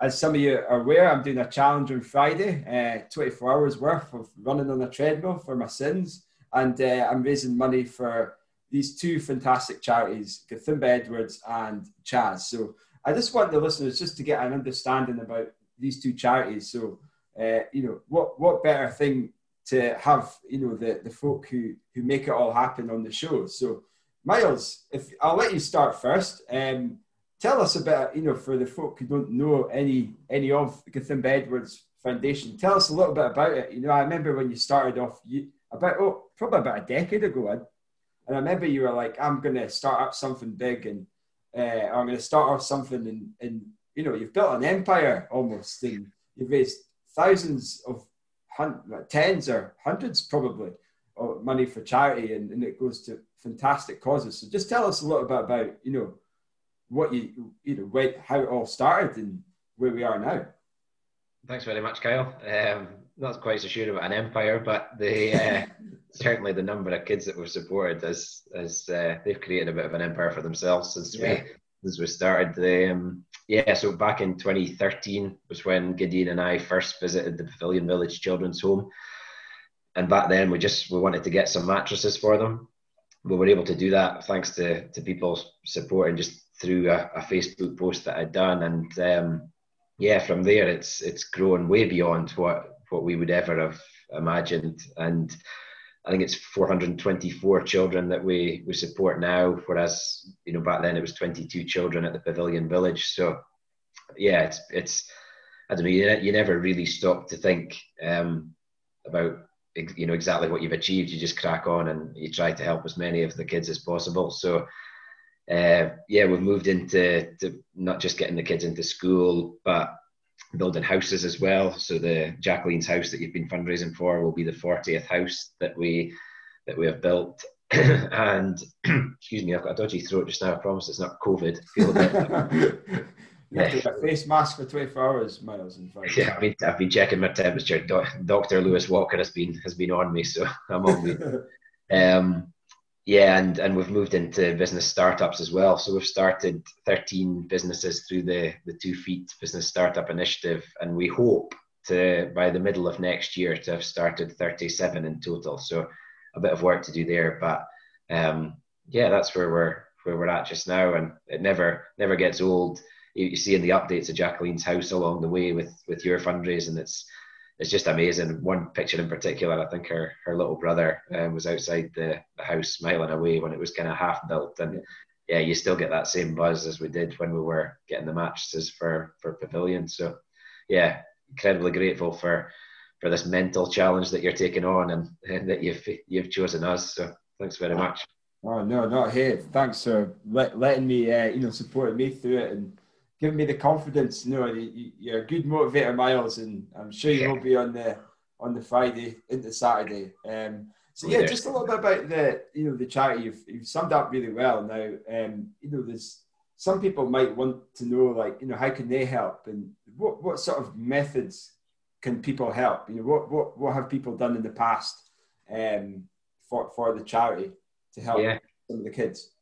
as some of you are aware, I'm doing a challenge on Friday, uh, 24 hours worth of running on a treadmill for my sins, and uh, I'm raising money for these two fantastic charities, Gathimba Edwards and CHAS. So I just want the listeners just to get an understanding about these two charities. So, uh, you know, what what better thing to have, you know, the, the folk who, who make it all happen on the show. So, Miles, if I'll let you start first. Um, tell us about, you know, for the folk who don't know any any of Gathimba Edwards Foundation, tell us a little bit about it. You know, I remember when you started off, you, about oh, probably about a decade ago, and I remember you were like, "I'm going to start up something big, and uh, I'm going to start off something," and, and you know, you've built an empire almost, and you've raised thousands of hun- tens or hundreds probably of money for charity, and, and it goes to fantastic causes. So just tell us a little bit about you know what you you know how it all started and where we are now. Thanks very much, Kyle. Um, not quite so sure about an empire, but the uh, certainly the number of kids that we've supported as as uh, they've created a bit of an empire for themselves since yeah. we since we started. The um, yeah, so back in 2013 was when Gideon and I first visited the Pavilion Village Children's Home, and back then we just we wanted to get some mattresses for them. We were able to do that thanks to to people's support and just through a, a Facebook post that I'd done, and um, yeah, from there it's it's grown way beyond what what we would ever have imagined, and I think it's 424 children that we we support now, whereas you know back then it was 22 children at the Pavilion Village. So yeah, it's it's I don't know. You, you never really stop to think um, about you know exactly what you've achieved. You just crack on and you try to help as many of the kids as possible. So uh, yeah, we've moved into not just getting the kids into school, but building houses as well. So the Jacqueline's house that you've been fundraising for will be the 40th house that we that we have built. and excuse me, I've got a dodgy throat just now. I promise it's not COVID. you have to wear a face mask for 24 hours, Miles. In fact. Yeah, I've been, I've been checking my temperature. Doctor Lewis Walker has been has been on me, so I'm on me. um, yeah, and, and we've moved into business startups as well. So we've started 13 businesses through the, the Two Feet Business Startup Initiative, and we hope to, by the middle of next year, to have started 37 in total. So a bit of work to do there, but um, yeah, that's where we're where we're at just now, and it never never gets old. You, you see in the updates of Jacqueline's house along the way with with your fundraising, it's it's just amazing. One picture in particular, I think her her little brother um, was outside the, the, house smiling away when it was kind of half built, and yeah, you still get that same buzz as we did when we were getting the mattresses for for Pavilion. So yeah, incredibly grateful for for this mental challenge that you're taking on and, and that you've you've chosen us. So thanks very much. Oh no, not here. Thanks for let, letting me, uh, you know, supporting me through it and giving me the confidence. You know, you're a good motivator, Miles, and I'm sure you will be on the on the Friday into Saturday. Um, so yeah, just a little bit about the you know the charity. You've, you've summed up really well. Now, um, you know, there's some people might want to know like you know how can they help and what what sort of methods can people help? You know, what what what have people done in the past um, for for the charity to help yeah. some of the kids?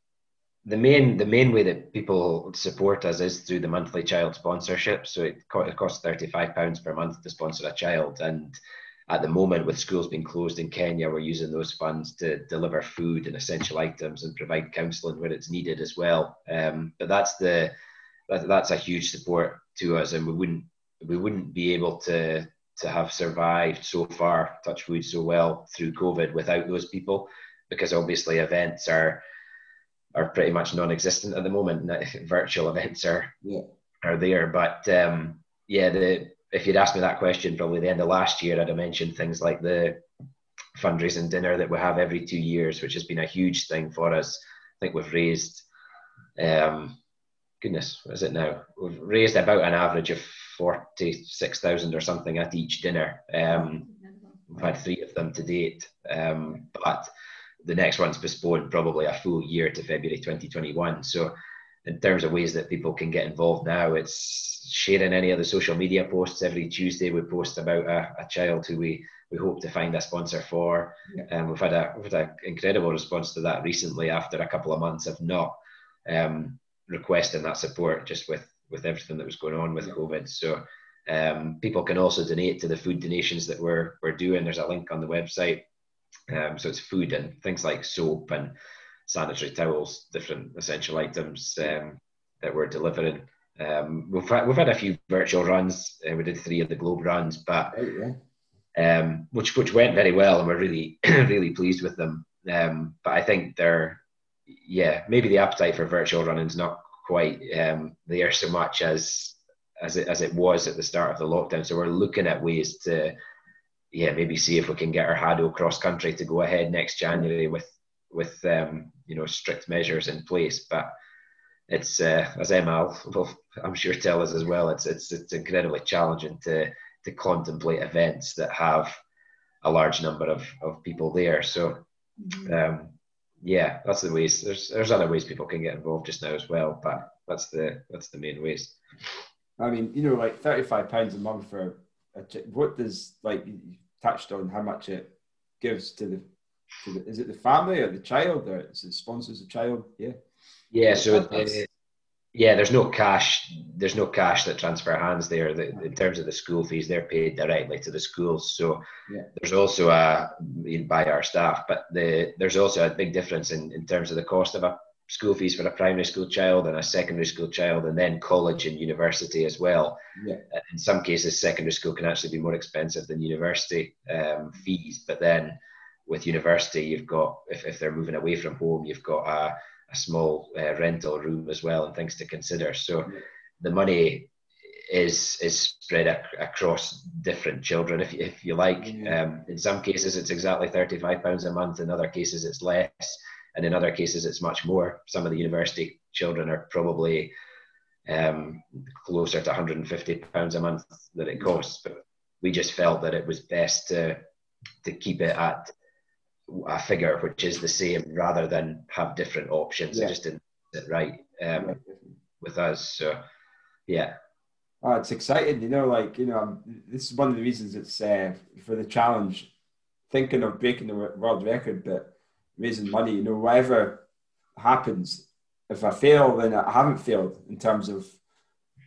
The main the main way that people support us is through the monthly child sponsorship. So it, co- it costs thirty five pounds per month to sponsor a child, and at the moment, with schools being closed in Kenya, we're using those funds to deliver food and essential items and provide counselling where it's needed as well. Um, but that's the that, that's a huge support to us, and we wouldn't we wouldn't be able to to have survived so far, touch wood, so well through COVID without those people, because obviously events are are pretty much non-existent at the moment. Virtual events are yeah. are there, but um, yeah, the if you'd asked me that question probably the end of last year, I'd have mentioned things like the fundraising dinner that we have every two years, which has been a huge thing for us. I think we've raised, um, goodness, what is it now? We've raised about an average of forty-six thousand or something at each dinner. Um, we've had three of them to date, um, but the next one's postponed probably a full year to February 2021. So in terms of ways that people can get involved now, it's sharing any of the social media posts. Every Tuesday we post about a, a child who we, we hope to find a sponsor for. And yeah. um, we've had a we've had an incredible response to that recently after a couple of months of not um, requesting that support just with with everything that was going on with yeah. COVID. So um, people can also donate to the food donations that we're we're doing. There's a link on the website. Um, so it's food and things like soap and sanitary towels, different essential items um, that we're delivering. Um, we've had, we've had a few virtual runs. Uh, we did three of the globe runs, but oh, um, which which went very well, and we're really really pleased with them. Um, but I think they're yeah maybe the appetite for virtual running is not quite um, there so much as as it as it was at the start of the lockdown. So we're looking at ways to yeah maybe see if we can get our Hado cross country to go ahead next January with with um, you know strict measures in place. But it's uh, as Emma will I'm sure tell us as well. It's it's it's incredibly challenging to to contemplate events that have a large number of, of people there. So mm-hmm. um, yeah, that's the ways. There's there's other ways people can get involved just now as well, but that's the that's the main ways. I mean, you know, like thirty five pounds a month for a, what does like you touched on how much it gives to the to the, is it the family or the child or is it sponsors the child? Yeah. Yeah. So yeah, there's no cash. There's no cash that transfer hands there. The, in terms of the school fees, they're paid directly to the schools. So yeah. there's also a by our staff, but the, there's also a big difference in, in terms of the cost of a school fees for a primary school child and a secondary school child, and then college and university as well. Yeah. Uh, in some cases, secondary school can actually be more expensive than university um, fees, but then with university, you've got if, if they're moving away from home, you've got a, a small uh, rental room as well and things to consider. So the money is is spread ac- across different children, if if you like. Um, in some cases, it's exactly thirty five pounds a month. In other cases, it's less, and in other cases, it's much more. Some of the university children are probably um, closer to 150 pounds a month that it costs. But we just felt that it was best to to keep it at a figure which is the same rather than have different options. Yeah. It just didn't sit right um, yeah. with us. So, yeah. Oh, it's exciting, you know. Like you know, um, this is one of the reasons it's uh, for the challenge. Thinking of breaking the world record, but raising money. You know, whatever happens, if I fail, then I haven't failed in terms of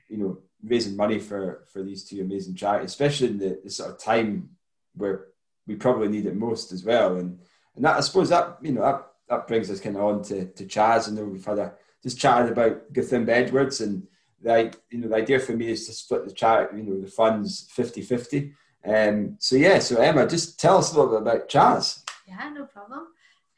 you know raising money for for these two amazing charities, especially in the, the sort of time where we probably need it most as well. And and that I suppose that you know that, that brings us kind of on to, to CHAS. I know we've had a just chatted about Gathimba Edwards and the you know the idea for me is to split the chat you know the funds 50-50. Um, so yeah, so Emma, just tell us a little bit about CHAS. Yeah, no problem.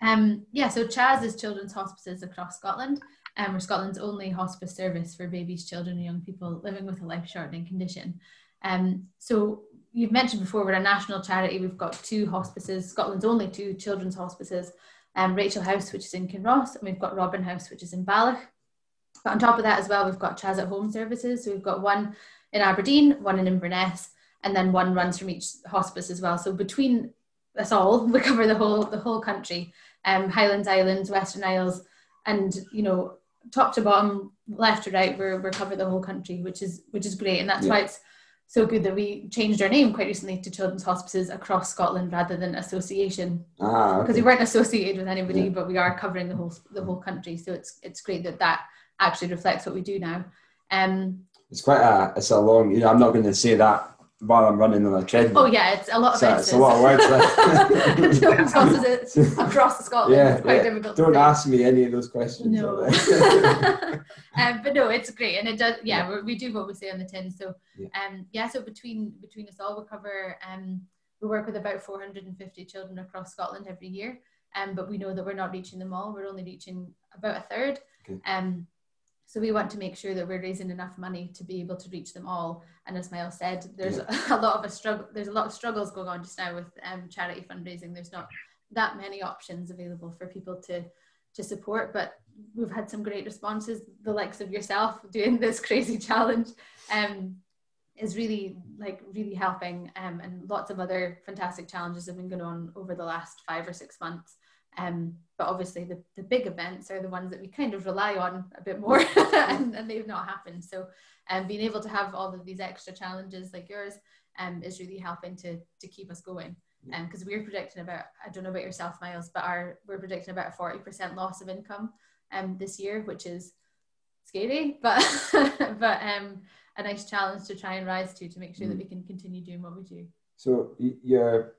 Um, yeah, so CHAS is children's hospices across Scotland. Um, we're Scotland's only hospice service for babies, children, and young people living with a life-shortening condition. Um, so you've mentioned before, we're a national charity. We've got two hospices, Scotland's only two children's hospices, um, Rachel House, which is in Kinross, and we've got Robin House, which is in Balloch. But on top of that as well, we've got CHAS at Home services. So we've got one in Aberdeen, one in Inverness, and then one runs from each hospice as well. So between us all, we cover the whole the whole country, um, Highlands Islands, Western Isles, and you know top to bottom, left to right, we're we cover the whole country, which is which is great, and that's yeah. why it's so good that we changed our name quite recently to Children's Hospices across Scotland rather than association. Ah, because okay. we weren't associated with anybody, yeah. but we are covering the whole the whole country. So it's it's great that that actually reflects what we do now. Um, it's quite a it's a long. You know, I'm not going to say that while I'm running on a treadmill. Oh yeah, it's a lot of so, It's a lot of words. across the Scotland. Yeah, it's quite yeah. difficult. Don't ask me any of those questions. No. um, but no, it's great, and it does. Yeah, yeah. we do what we say on the tin. So, yeah. um, yeah. So between between us all, we cover. Um, we work with about 450 children across Scotland every year. Um, but we know that we're not reaching them all. We're only reaching about a third. Okay. Um, so we want to make sure that we're raising enough money to be able to reach them all. And as Miles said, there's yeah. a lot of a struggle. There's a lot of struggles going on just now with um, charity fundraising. There's not that many options available for people to to support, but we've had some great responses. The likes of yourself doing this crazy challenge um, is really like really helping, um, and lots of other fantastic challenges have been going on over the last five or six months. Um, but obviously, the, the big events are the ones that we kind of rely on a bit more, and, and they've not happened. So, um, being able to have all of these extra challenges like yours um, is really helping to to keep us going. Because um, we're predicting about, I don't know about yourself, Miles, but our we're predicting about a 40% loss of income um, this year, which is scary, but but um, a nice challenge to try and rise to to make sure mm. that we can continue doing what we do. So you're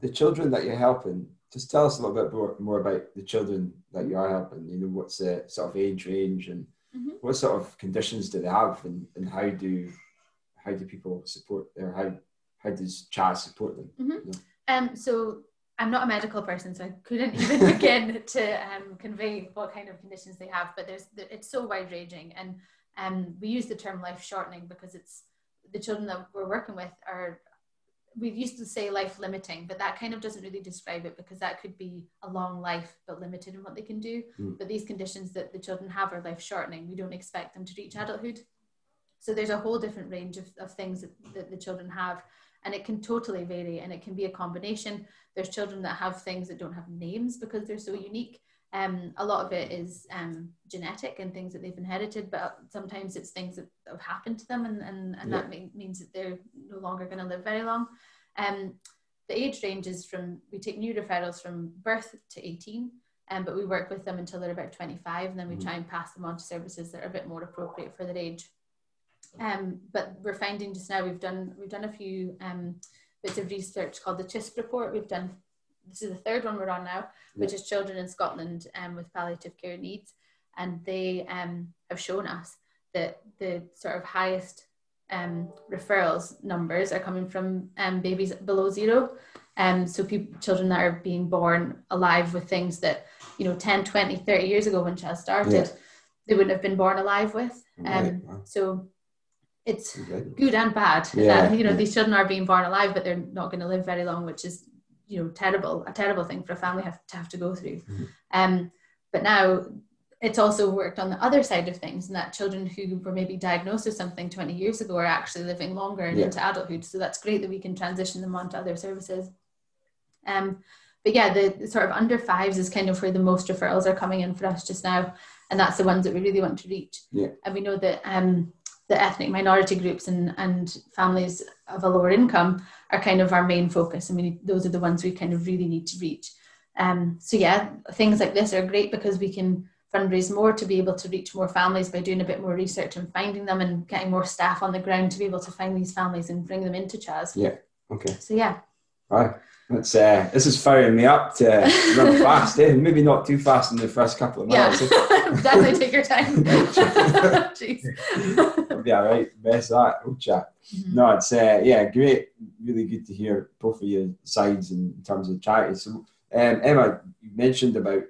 the children that you're helping. Just tell us a little bit more, more about the children that you are helping. You know, what's the sort of age range and mm-hmm. what sort of conditions do they have, and, and how do how do people support or how how does CHAS support them? Mm-hmm. You know? Um, so I'm not a medical person, so I couldn't even begin to um, convey what kind of conditions they have. But there's it's so wide ranging, and um, we use the term life shortening because it's the children that we're working with are. We used to say life limiting, but that kind of doesn't really describe it because that could be a long life but limited in what they can do. Mm. But these conditions that the children have are life shortening. We don't expect them to reach adulthood. So there's a whole different range of, of things that, that the children have and it can totally vary and it can be a combination there's children that have things that don't have names because they're so unique um, a lot of it is um, genetic and things that they've inherited, but sometimes it's things that have happened to them, and, and, and yeah. that may, means that they're no longer going to live very long. Um, the age ranges from, we take new referrals from birth to 18, um, but we work with them until they're about 25, and then we mm-hmm. try and pass them on to services that are a bit more appropriate for their age. Um, but we're finding just now we've done we've done a few um, bits of research called the CHISP report. We've done this is the third one we're on now, which is children in Scotland um, with palliative care needs, and they um, have shown us that the sort of highest um, referrals numbers are coming from um, babies below zero. Um, so people, children that are being born alive with things that, you know, 10, 20, 30 years ago when CHAS started, yeah. they wouldn't have been born alive with. Um, right. So it's good and bad. Yeah, that, you know, yeah. these children are being born alive, but they're not going to live very long, which is, you know, terrible, a terrible thing for a family have to have to go through. Mm-hmm. Um, but now it's also worked on the other side of things, and that children who were maybe diagnosed with something 20 years ago are actually living longer and yeah. into adulthood. So that's great that we can transition them onto other services. Um, but yeah, the, the sort of under fives is kind of where the most referrals are coming in for us just now, and that's the ones that we really want to reach. Yeah. And we know that um, the ethnic minority groups and, and families of a lower income are kind of our main focus. I mean, those are the ones we kind of really need to reach. Um, so yeah, things like this are great because we can fundraise more to be able to reach more families by doing a bit more research and finding them and getting more staff on the ground to be able to find these families and bring them into CHAS. Yeah. Okay. So yeah. All right. That's uh, this is firing me up to run fast. Eh? Maybe not too fast in the first couple of miles. Yeah, definitely take your time. Jeez. yeah, right. Best that. Oh, chat. Mm-hmm. No, it's uh, yeah, great. Really good to hear both of your sides in terms of charity. So, um, Emma, you mentioned about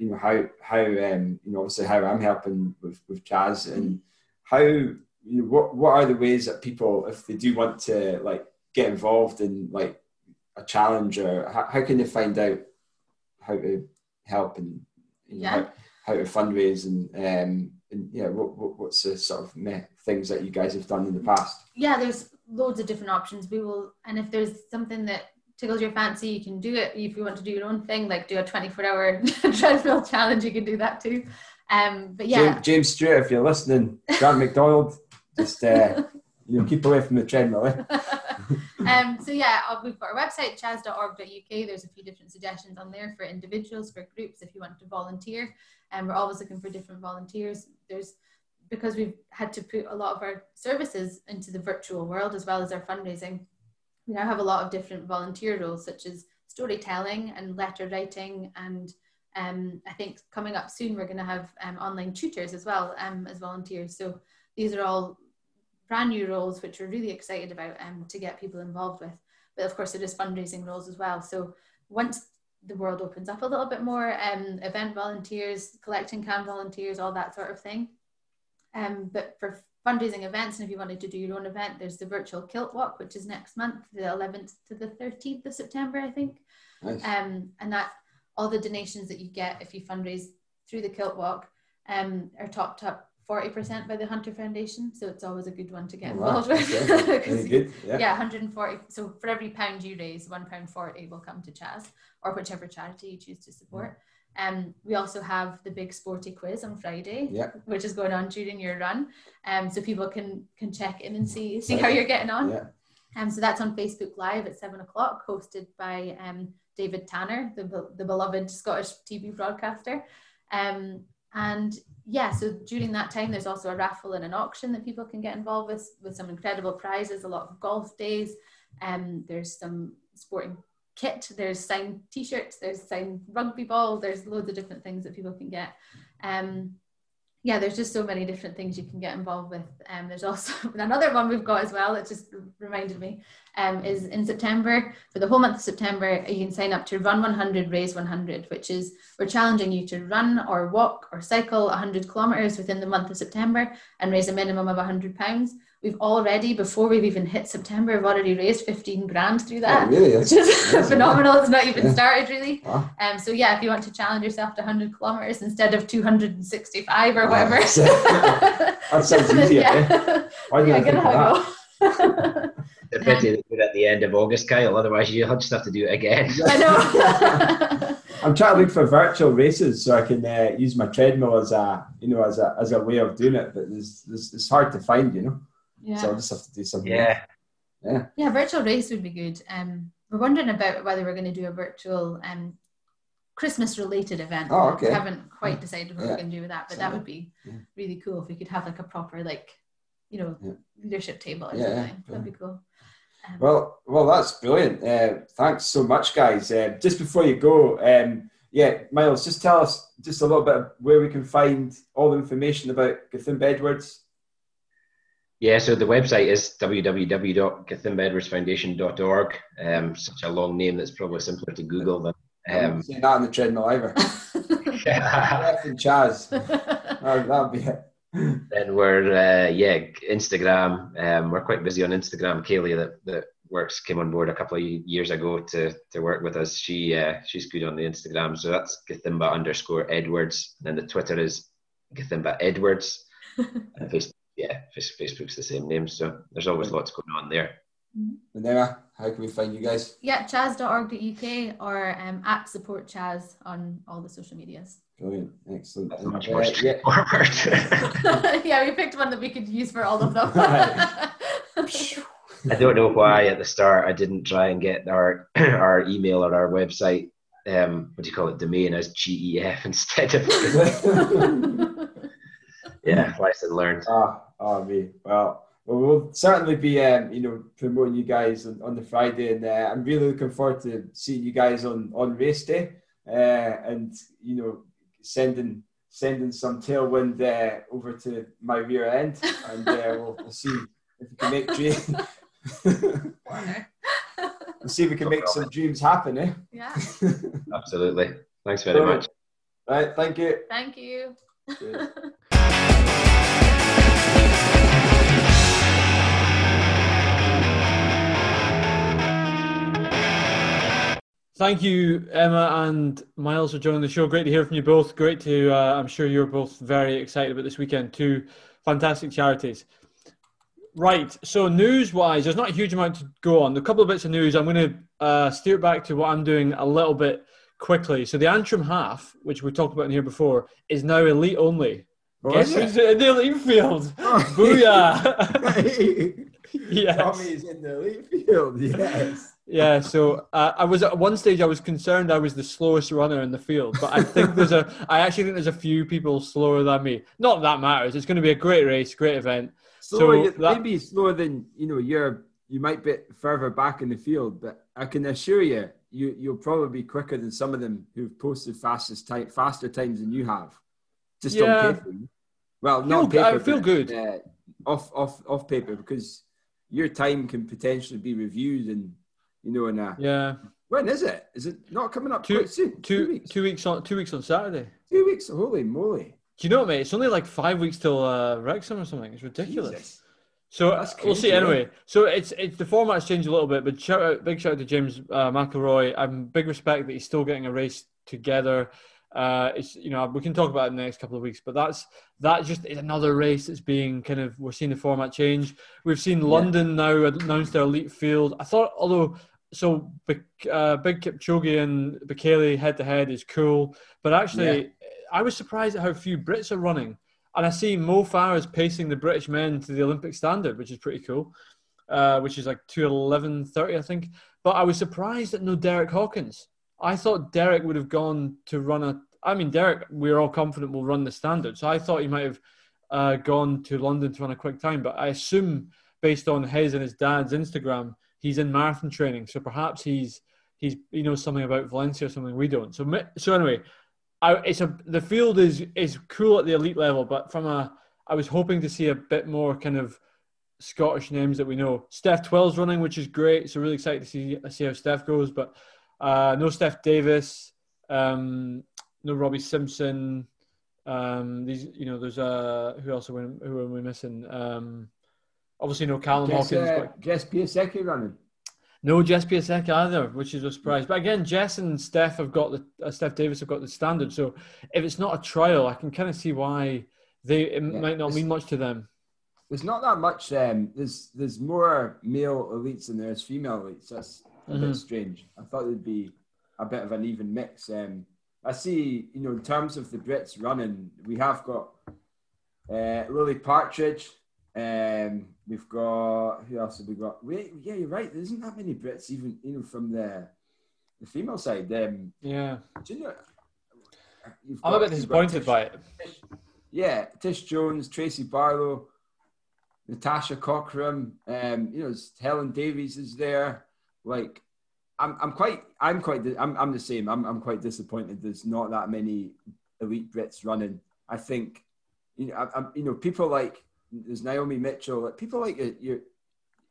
you know how how um, you know obviously how I'm helping with with CHAS and how you know what what are the ways that people if they do want to like get involved in like a challenge or how, how can they find out how to help and you know, yeah. how, how to fundraise and um and yeah what, what what's the sort of meh, things that you guys have done in the past? Yeah there's loads of different options. We will and if there's something that tickles your fancy you can do it. If you want to do your own thing like do a 24 hour treadmill challenge you can do that too. Um but yeah. James, james stewart if you're listening grant mcdonald just uh you know keep away from the treadmill eh? um, so yeah, uh, we've got our website, chas.org.uk. There's a few different suggestions on there for individuals, for groups, if you want to volunteer. And um, we're always looking for different volunteers. There's because we've had to put a lot of our services into the virtual world as well as our fundraising. We now have a lot of different volunteer roles, such as storytelling and letter writing and um, I think coming up soon, we're going to have um, online tutors as well um, as volunteers. So these are all brand new roles, which we're really excited about um, to get people involved with. But of course, it is fundraising roles as well. So once the world opens up a little bit more, um, event volunteers, collecting can volunteers, all that sort of thing. Um, but for fundraising events, and if you wanted to do your own event, there's the virtual kilt walk, which is next month, the 11th to the 13th of September, I think. Nice. Um, and that all the donations that you get if you fundraise through the kilt walk um, are topped up 40% by the Hunter Foundation. So it's always a good one to get Oh, involved with. Okay. Good. Yeah. yeah. 140. So for every pound you raise, one pound 40 will come to CHAS or whichever charity you choose to support. Um, we also have the big sporty quiz on Friday, Yeah. which is going on during your run. Um, so people can can check in and see see how you're getting on. Yeah. Um, so that's on Facebook Live at seven o'clock, hosted by um, David Tanner, the, the beloved Scottish TV broadcaster. Um, and yeah, so during that time, there's also a raffle and an auction that people can get involved with, with some incredible prizes, a lot of golf days. Um, there's some sporting kit, there's signed t-shirts, there's signed rugby ball, there's loads of different things that people can get. Um, yeah, there's just so many different things you can get involved with. Um, there's also another one we've got as well that just reminded me um, is in September for the whole month of September. You can sign up to Run 100, Raise 100, which is we're challenging you to run or walk or cycle 100 kilometers within the month of September and raise a minimum of 100 pounds. We've already, before we've even hit September, we've already raised 15 grand through Oh, that, really? which That's is amazing. phenomenal. It's not even Yeah. started really. Wow. Um, so yeah, if you want to challenge yourself to 100 kilometers instead of 265 or Wow. whatever. That sounds easier. eh? yeah. Why didn't I yeah, think give it of a that? go. The pity they do it at the end of August, Kyle. Otherwise, you'll just have to do it again. I know. I'm trying to look for virtual races so I can uh, use my treadmill as a you know as a as a way of doing it, but there's, there's, it's hard to find, you know. Yeah. So I'll just have to do something. Yeah. Yeah, yeah, virtual race would be good. Um, we're wondering about whether we're going to do a virtual um, Christmas related event. Oh, okay. We haven't quite decided what Yeah. we're going to do with that, but that would be Yeah. really cool if we could have like a proper like, you know, Yeah. leadership table or Yeah, yeah, something. That'd be cool. Um, Well, well, that's brilliant. Uh, thanks so much, guys. Uh, just before you go, um, yeah, Miles, just tell us just a little bit of where we can find all the information about Gathimba Edwards. Yeah, so the website is www.gathimbedwardsfoundation.org. Um, such a long name that's probably simpler to Google than. Um, not saying that on the treadmill either. Jeff and CHAS. Oh, that'll be it. then we're uh, yeah Instagram. Um, we're quite busy on Instagram. Kaylee that, that works came on board a couple of years ago to to work with us. She uh, she's good on the Instagram, so that's Gathimba underscore Edwards. And then the Twitter is Gathimba Edwards. and Facebook, yeah, Facebook's the same name. So there's always lots going on there. Vanessa, how can we find you guys? yeah, chas.org.uk or um, at support CHAS on all the social medias. Brilliant, excellent. That's And, much uh, more yeah, straightforward. yeah, we picked one that we could use for all of them. I don't know why at the start I didn't try and get our our email or our website. Um, what do you call it? Domain as GEF instead of yeah. Lesson learned. Ah, oh, me. Well, well, we'll certainly be, um, you know, promoting you guys on, on the Friday, and uh, I'm really looking forward to seeing you guys on on race day, uh, and you know, sending sending some tailwind uh, over to my rear end, and uh, we'll, we'll see if we can make dreams. we'll see if we can make some dreams happen, eh? yeah, Absolutely. Thanks very much. Right, thank you. thank you. Thank you, Emma and Miles, for joining the show. Great to hear from you both. Great to, uh, I'm sure you're both very excited about this weekend. Two fantastic charities. Right, so news wise, there's not a huge amount to go on. A couple of bits of news. I'm going to uh, steer back to what I'm doing a little bit quickly. So the Antrim half, which we talked about in here before, is now elite only. Oh, Guess who's in the elite field? Booyah! yes. Tommy's in the elite field, yes. Yeah, so uh, I was at one stage I was concerned I was the slowest runner in the field, but I think there's a I actually think there's a few people slower than me. Not that, matters. It's going to be a great race, great event. Slower, So that- maybe slower than you know. You're you might be further back in the field, but I can assure you, you you'll probably be quicker than some of them who've posted fastest time, faster times than you have. Just Yeah. on paper. Well, not on g- I paper. feel but, good. Uh, off off off paper because your time can potentially be reviewed and you know in a Yeah, when is it? Is it not coming up Two- quite soon? two weeks. two weeks on two weeks on Saturday. Two weeks. Holy moly! Do you know what, mate? It's only like five weeks till uh, Wrexham or something. It's ridiculous. Jesus. So That's we'll see. crazy, Anyway, so it's it's the format's changed a little bit, but shout out, big shout out to James uh, McElroy. I'm big respect that he's still getting a race together. Uh, it's you know we can talk about it in the next couple of weeks, but that's that just is another race that's being kind of we're seeing the format change. We've seen London now announce their elite field. I thought although so uh, big Kipchoge and Bekele head to head is cool, but actually yeah. I was surprised at how few Brits are running. And I see Mo Farah is pacing the British men to the Olympic standard, which is pretty cool, uh, which is like 211.30, I think. But I was surprised at no Derek Hawkins. I thought Derek would have gone to run a. I mean, Derek, we're all confident will run the standard. So I thought he might have uh, gone to London to run a quick time. But I assume, based on his and his dad's Instagram, he's in marathon training. So perhaps he's he's he knows something about Valencia or something we don't. So so anyway, I, it's a the field is is cool at the elite level, but from a I was hoping to see a bit more kind of Scottish names that we know. Steph Twell's running, which is great. So really excited to see see how Steph goes. But uh, no Steph Davis, um, no Robbie Simpson. Um, these you know there's uh who else are we, who are we missing? Um, obviously no Callum Jess, Hawkins. Uh, Jess Piasecki running. No Jess Piasecki either, which is a surprise. But again, Jess and Steph have got the uh, Steph Davis have got the standard. So if it's not a trial, I can kind of see why they it yeah, might not mean much to them. There's not that much. Um, there's there's more male elites than there's female elites. That's a mm-hmm. bit strange. I thought there'd be a bit of an even mix. Um, I see, you know, in terms of the Brits running, we have got uh, Lily Partridge, um, we've got who else have we got? Wait, yeah, you're right. There isn't that many Brits, even you know from the the female side. Um, yeah. Do you know? I'm a bit disappointed Tish, by it. Yeah, Tish Jones, Tracy Barlow, Natasha Cockram. Um, you know, Helen Davies is there. Like, I'm, I'm quite, I'm quite, I'm, I'm the same. I'm, I'm quite disappointed. There's not that many elite Brits running. I think, you know, I, I'm, you know, people like there's Naomi Mitchell, like people like your,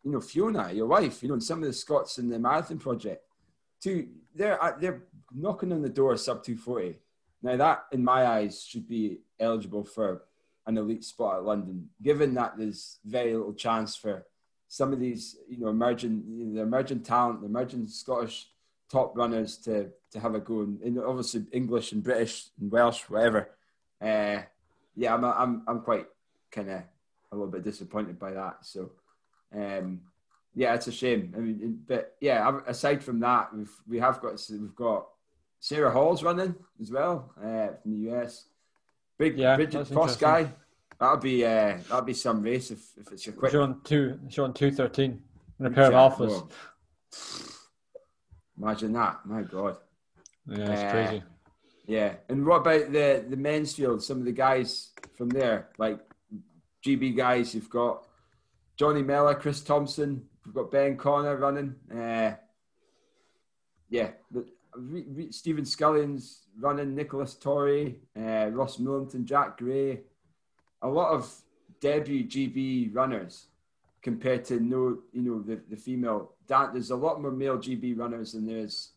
you know, Fiona, your wife, you know, and some of the Scots in the marathon project, too, they're uh, they're knocking on the door sub 240. Now that, in my eyes, should be eligible for an elite spot at London, given that there's very little chance for some of these, you know, emerging, you know, the emerging talent, the emerging Scottish top runners to to have a go, and, and obviously English and British and Welsh, whatever. Uh, yeah, I'm I'm I'm quite kind of a little bit disappointed by that. So, um, yeah, it's a shame. I mean, but yeah, aside from that, we've we have got we've got Sarah Hall's running as well uh, from the US. Big yeah, Brigid Kosgei. That'll be uh, that'll be some race if, if it's a quick. Showing two, showing two thirteen in a pair of alphas. Imagine that! My God. Yeah, it's uh, crazy. Yeah, and what about the the men's field? Some of the guys from there, like GB guys, you've got Jonny Mellor, Chris Thompson, we've got Ben Connor running. Uh, yeah, Stephen Scullion's running, Nicholas Torry, uh, Ross Millington, Jack Gray. A lot of debut GB runners compared to no, you know, the, the female. There's a lot more male GB runners than there's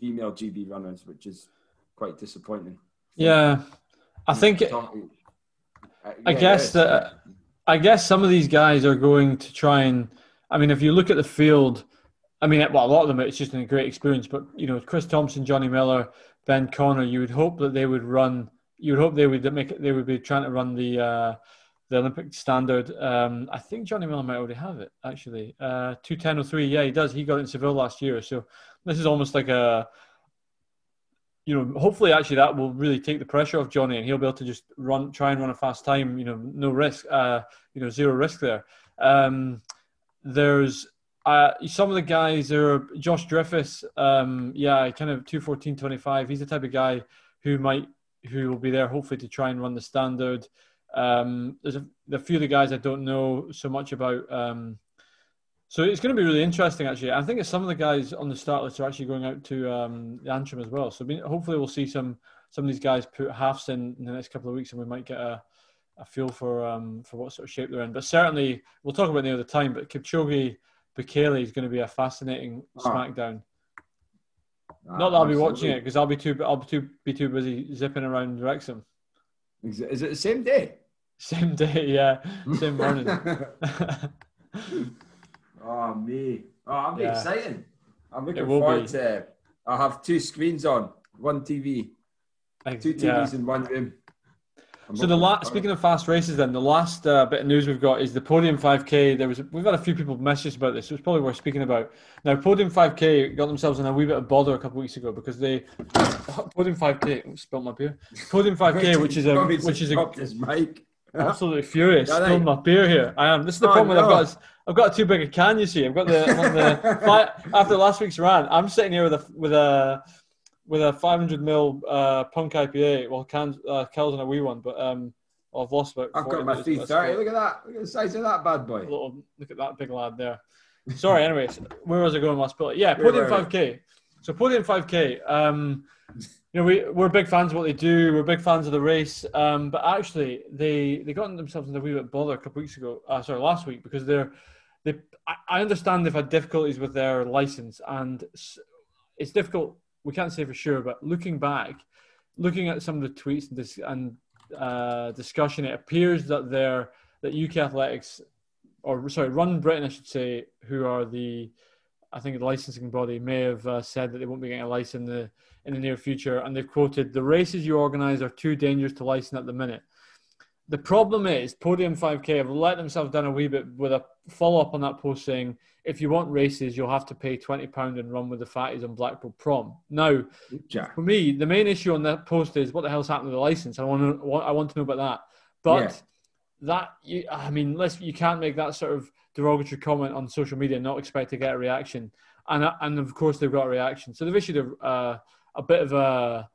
female GB runners, which is quite disappointing. Yeah, I think. It, I guess that I guess some of these guys are going to try and. I mean, if you look at the field, I mean, well, a lot of them it's just a great experience. But you know, Chris Thompson, Jonny Mellor, Ben Connor, you would hope that they would run. You would hope they would make. They would be trying to run the uh, the Olympic standard. Um, I think Jonny Mellor might already have it actually. Uh, two ten oh three. Yeah, he does. He got it in Seville last year. So this is almost like a you know, hopefully, actually, that will really take the pressure off Johnny, and he'll be able to just run, try and run a fast time. You know, no risk, uh, you know, zero risk there. Um, there's uh, some of the guys there. Josh Dreyfus, um, yeah, kind of two fourteen twenty five. He's the type of guy who might, who will be there hopefully to try and run the standard. Um, there's a, a few of the guys I don't know so much about. Um, so it's going to be really interesting, actually. I think some of the guys on the start list are actually going out to um, Antrim as well. So hopefully we'll see some some of these guys put halves in in the next couple of weeks, and we might get a, a feel for um, for what sort of shape they're in. But certainly we'll talk about it the time. But Kipchoge Bekele is going to be a fascinating oh. SmackDown. Ah, Not that I'll be watching it because I'll be too I'll be too be too busy zipping around Wrexham. Is it the same day? Same day, yeah, same morning. Oh me! Oh, I'm yeah. exciting. I'm looking forward be. to. I'll have two screens on, one TV. Two TVs yeah. in one room. I'm So the last, speaking of fast races, then the last uh, bit of news we've got is the Podium 5K. There was we've had a few people message about this, so it's probably worth speaking about. Now, Podium 5K got themselves in a wee bit of bother a couple of weeks ago because they Podium 5K oh, spilled my beer. Podium 5K, which is a which is a mic. absolutely furious. Spilled my beer here. I am. This is the Oh, problem. I've no. got. is I've got too big a can. You see, I've got the, the after last week's rant. I'm sitting here with a with a with a 500 mil uh, punk IPA. Well, cans uh, Kel's on a wee one, but um, I've lost about. I've got my minutes, but 330. Look at that. Look at the size of that bad boy. little look at that big lad there. Sorry, anyways, where was I going last bit? Yeah, Podium 5K. So Podium 5K. Um, you know, we we're big fans of what they do. We're big fans of the race. Um, but actually, they they got themselves in a wee bit bother a couple weeks ago. Uh, sorry, last week because they're they. I, understand they've had difficulties with their license, and it's difficult. We can't say for sure, but looking back, looking at some of the tweets and, dis- and uh, discussion, it appears that they're that UK Athletics, or sorry, Run Britain, I should say, who are the, I think the licensing body, may have uh, said that they won't be getting a license in the in the near future, and they've quoted the races you organise are too dangerous to license at the minute. The problem is Podium 5K have let themselves down a wee bit with a follow up on that post saying if you want races, you'll have to pay twenty pound and run with the fatties on Blackpool Prom. Now, Jack. for me, the main issue on that post is what the hell's happened with the license. I want to, I want to know about that. But Yeah. that, you, I mean, let's you can't make that sort of derogatory comment on social media and not expect to get a reaction. And and of course they've got a reaction. So they've issued a uh, a bit of a,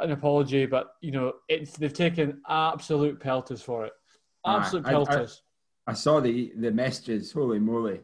an apology, but you know it's they've taken absolute pelters for it. Absolute I- I- I saw the the messages. Holy moly!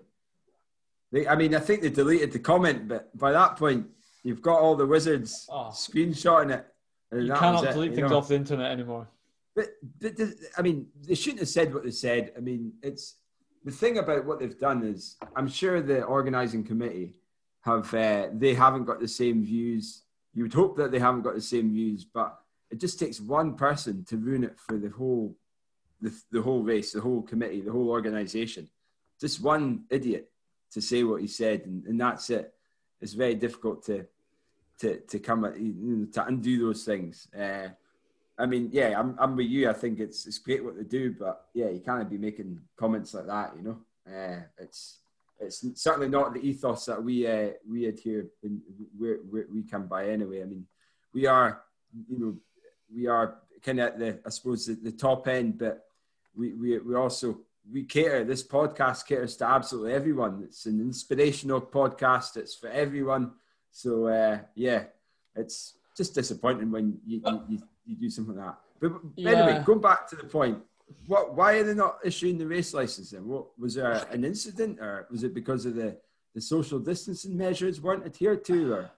They, I mean, I think they deleted the comment, but by that point, you've got all the wizards Oh. screenshotting it. you cannot it, delete you things know. off the internet anymore. But th- I mean, they shouldn't have said what they said. I mean, it's the thing about what they've done is I'm sure the organising committee have uh, they haven't got the same views. You would hope that they haven't got the same views, but it just takes one person to ruin it for the whole the, the whole race, the whole committee, the whole organisation. Just one idiot to say what he said, and, and that's it. It's very difficult to to to come at, to undo those things. Uh, I mean, yeah, I'm, I'm with you. I think it's it's great what they do, but yeah, you can't be making comments like that. You know, uh, it's it's certainly not the ethos that we uh, we adhere and we we we by anyway. I mean, we are you know we are kind of at the I suppose the, the top end, but we we we also we cater. This podcast caters to absolutely everyone. It's an inspirational podcast. It's for everyone. So uh, yeah, it's just disappointing when you, you, you, you do something like that. But, but anyway, Yeah. going back to the point, what why are they not issuing the race license then? What was there an incident, or was it because of the the social distancing measures weren't adhered to, or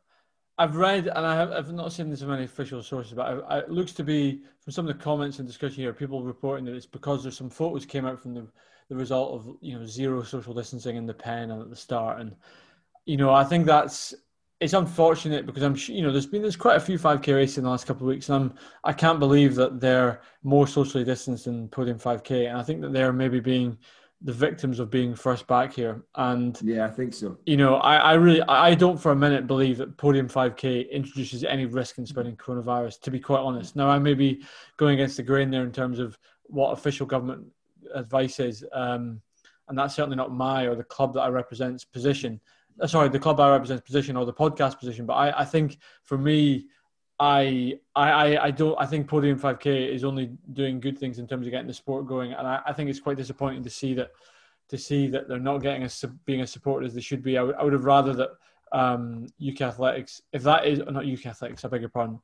I've read, and I have, I've not seen this from any official sources, but I, I, it looks to be from some of the comments and discussion here, people reporting that it's because there's some photos came out from the, the result of you know zero social distancing in the pen and at the start, and you know I think that's it's unfortunate because I'm you know there's been there's quite a few 5k races in the last couple of weeks, and I'm I can't believe that they're more socially distanced than podium 5k, and I think that they're maybe being the victims of being first back here, and yeah, I think so. you know, I, I really, I I don't for a minute believe that Podium 5K introduces any risk in spreading coronavirus, to be quite honest. Now, I may be going against the grain there in terms of what official government advice is, um, and that's certainly not my or the club that I represent's position. Uh, sorry, the club I represent's position or the podcast position. But I, I think for me, I, I, I- I don't. I think Podium 5K is only doing good things in terms of getting the sport going, and I, I think it's quite disappointing to see that to see that they're not getting as being as supported as they should be. I would, I would have rather that um, UK Athletics, if that is not UK Athletics, I beg your pardon,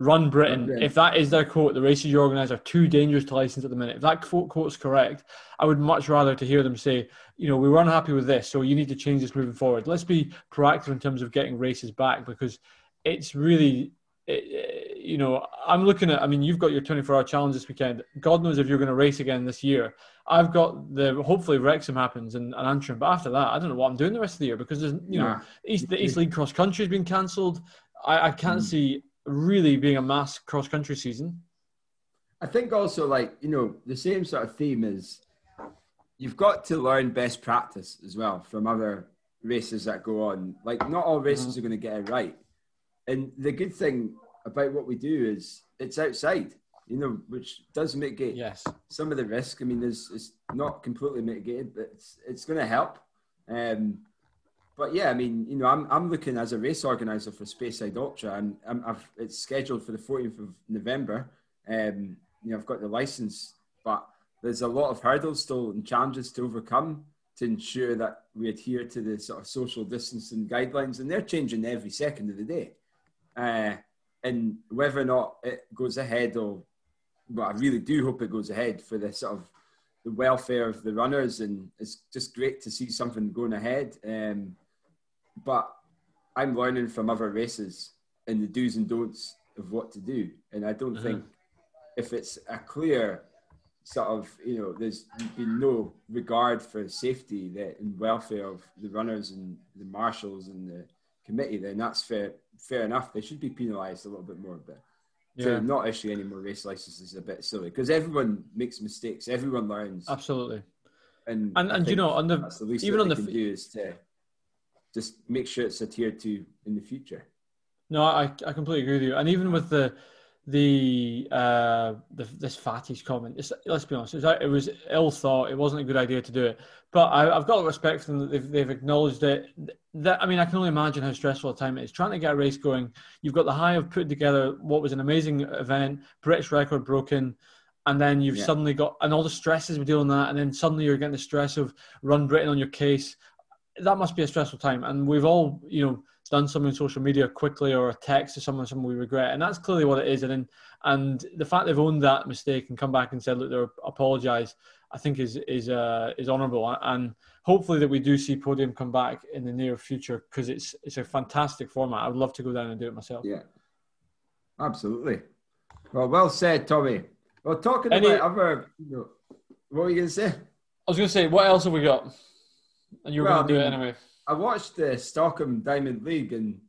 Run Britain, Run Britain. if that is their quote, the races you organise are too dangerous to license at the minute. If that quote quote's correct, I would much rather to hear them say, you know, we were unhappy with this, so you need to change this moving forward. Let's be proactive in terms of getting races back because it's really, it, you know, I'm looking at. I mean, you've got your 24 hour challenge this weekend. God knows if you're going to race again this year. I've got the hopefully Wrexham happens and, and Antrim, but after that, I don't know what I'm doing the rest of the year because there's you know Nah. East, the East League cross country has been cancelled. I, I can't Mm. see really being a mass cross country season. I think also like you know the same sort of theme is you've got to learn best practice as well from other races that go on. Like not all races are going to get it right, and the good thing about what we do is it's outside, you know, which does mitigate Yes. some of the risk. I mean, there's it's not completely mitigated, but it's it's going to help. Um, but yeah, I mean, you know, I'm I'm looking as a race organizer for Speyside Ultra, and I'm, I've it's scheduled for the 14th of November. Um, you know, I've got the license, but there's a lot of hurdles still and challenges to overcome to ensure that we adhere to the sort of social distancing guidelines, and they're changing every second of the day. Uh, and whether or not it goes ahead or well, I really do hope it goes ahead for the sort of the welfare of the runners, and it's just great to see something going ahead. Um, but I'm learning from other races and the do's and don'ts of what to do, and I don't Mhm. think if it's a clear sort of you know there's been no regard for safety that and welfare of the runners and the marshals and the committee, then that's fair fair enough. They should be penalised a little bit more, but Yeah. to not issue any more race licenses is a bit silly because everyone makes mistakes, everyone learns, Absolutely. and And and you know on the the even on the do is to just make sure it's adhered to in the future. No, I, I completely agree with you. And even with the the uh the, this fatty's comment, it's, let's be honest, it was, it was ill thought. It wasn't a good idea to do it. But I, I've got respect for them that they've, they've acknowledged it. That I mean, I can only imagine how stressful a time it is trying to get a race going. You've got the high of putting together what was an amazing event, British record broken. And then you've Yeah. suddenly got, and all the stresses we deal on that. And then suddenly you're getting the stress of Run Britain on your case. That must be a stressful time. And we've all, you know, done something on social media quickly or a text to someone someone we regret and that's clearly what it is and then, and the fact they've owned that mistake and come back and said look they're apologize i think is is uh is honorable and hopefully that we do see podium come back in the near future because it's it's a fantastic format i would love to go down and do it myself Yeah, absolutely. Well, well said, Tommy. Well, talking Any- about other, you know, what were you going to say? i was going to say what else have we got and you were Well, going to do I it anyway I watched the Stockholm Diamond League and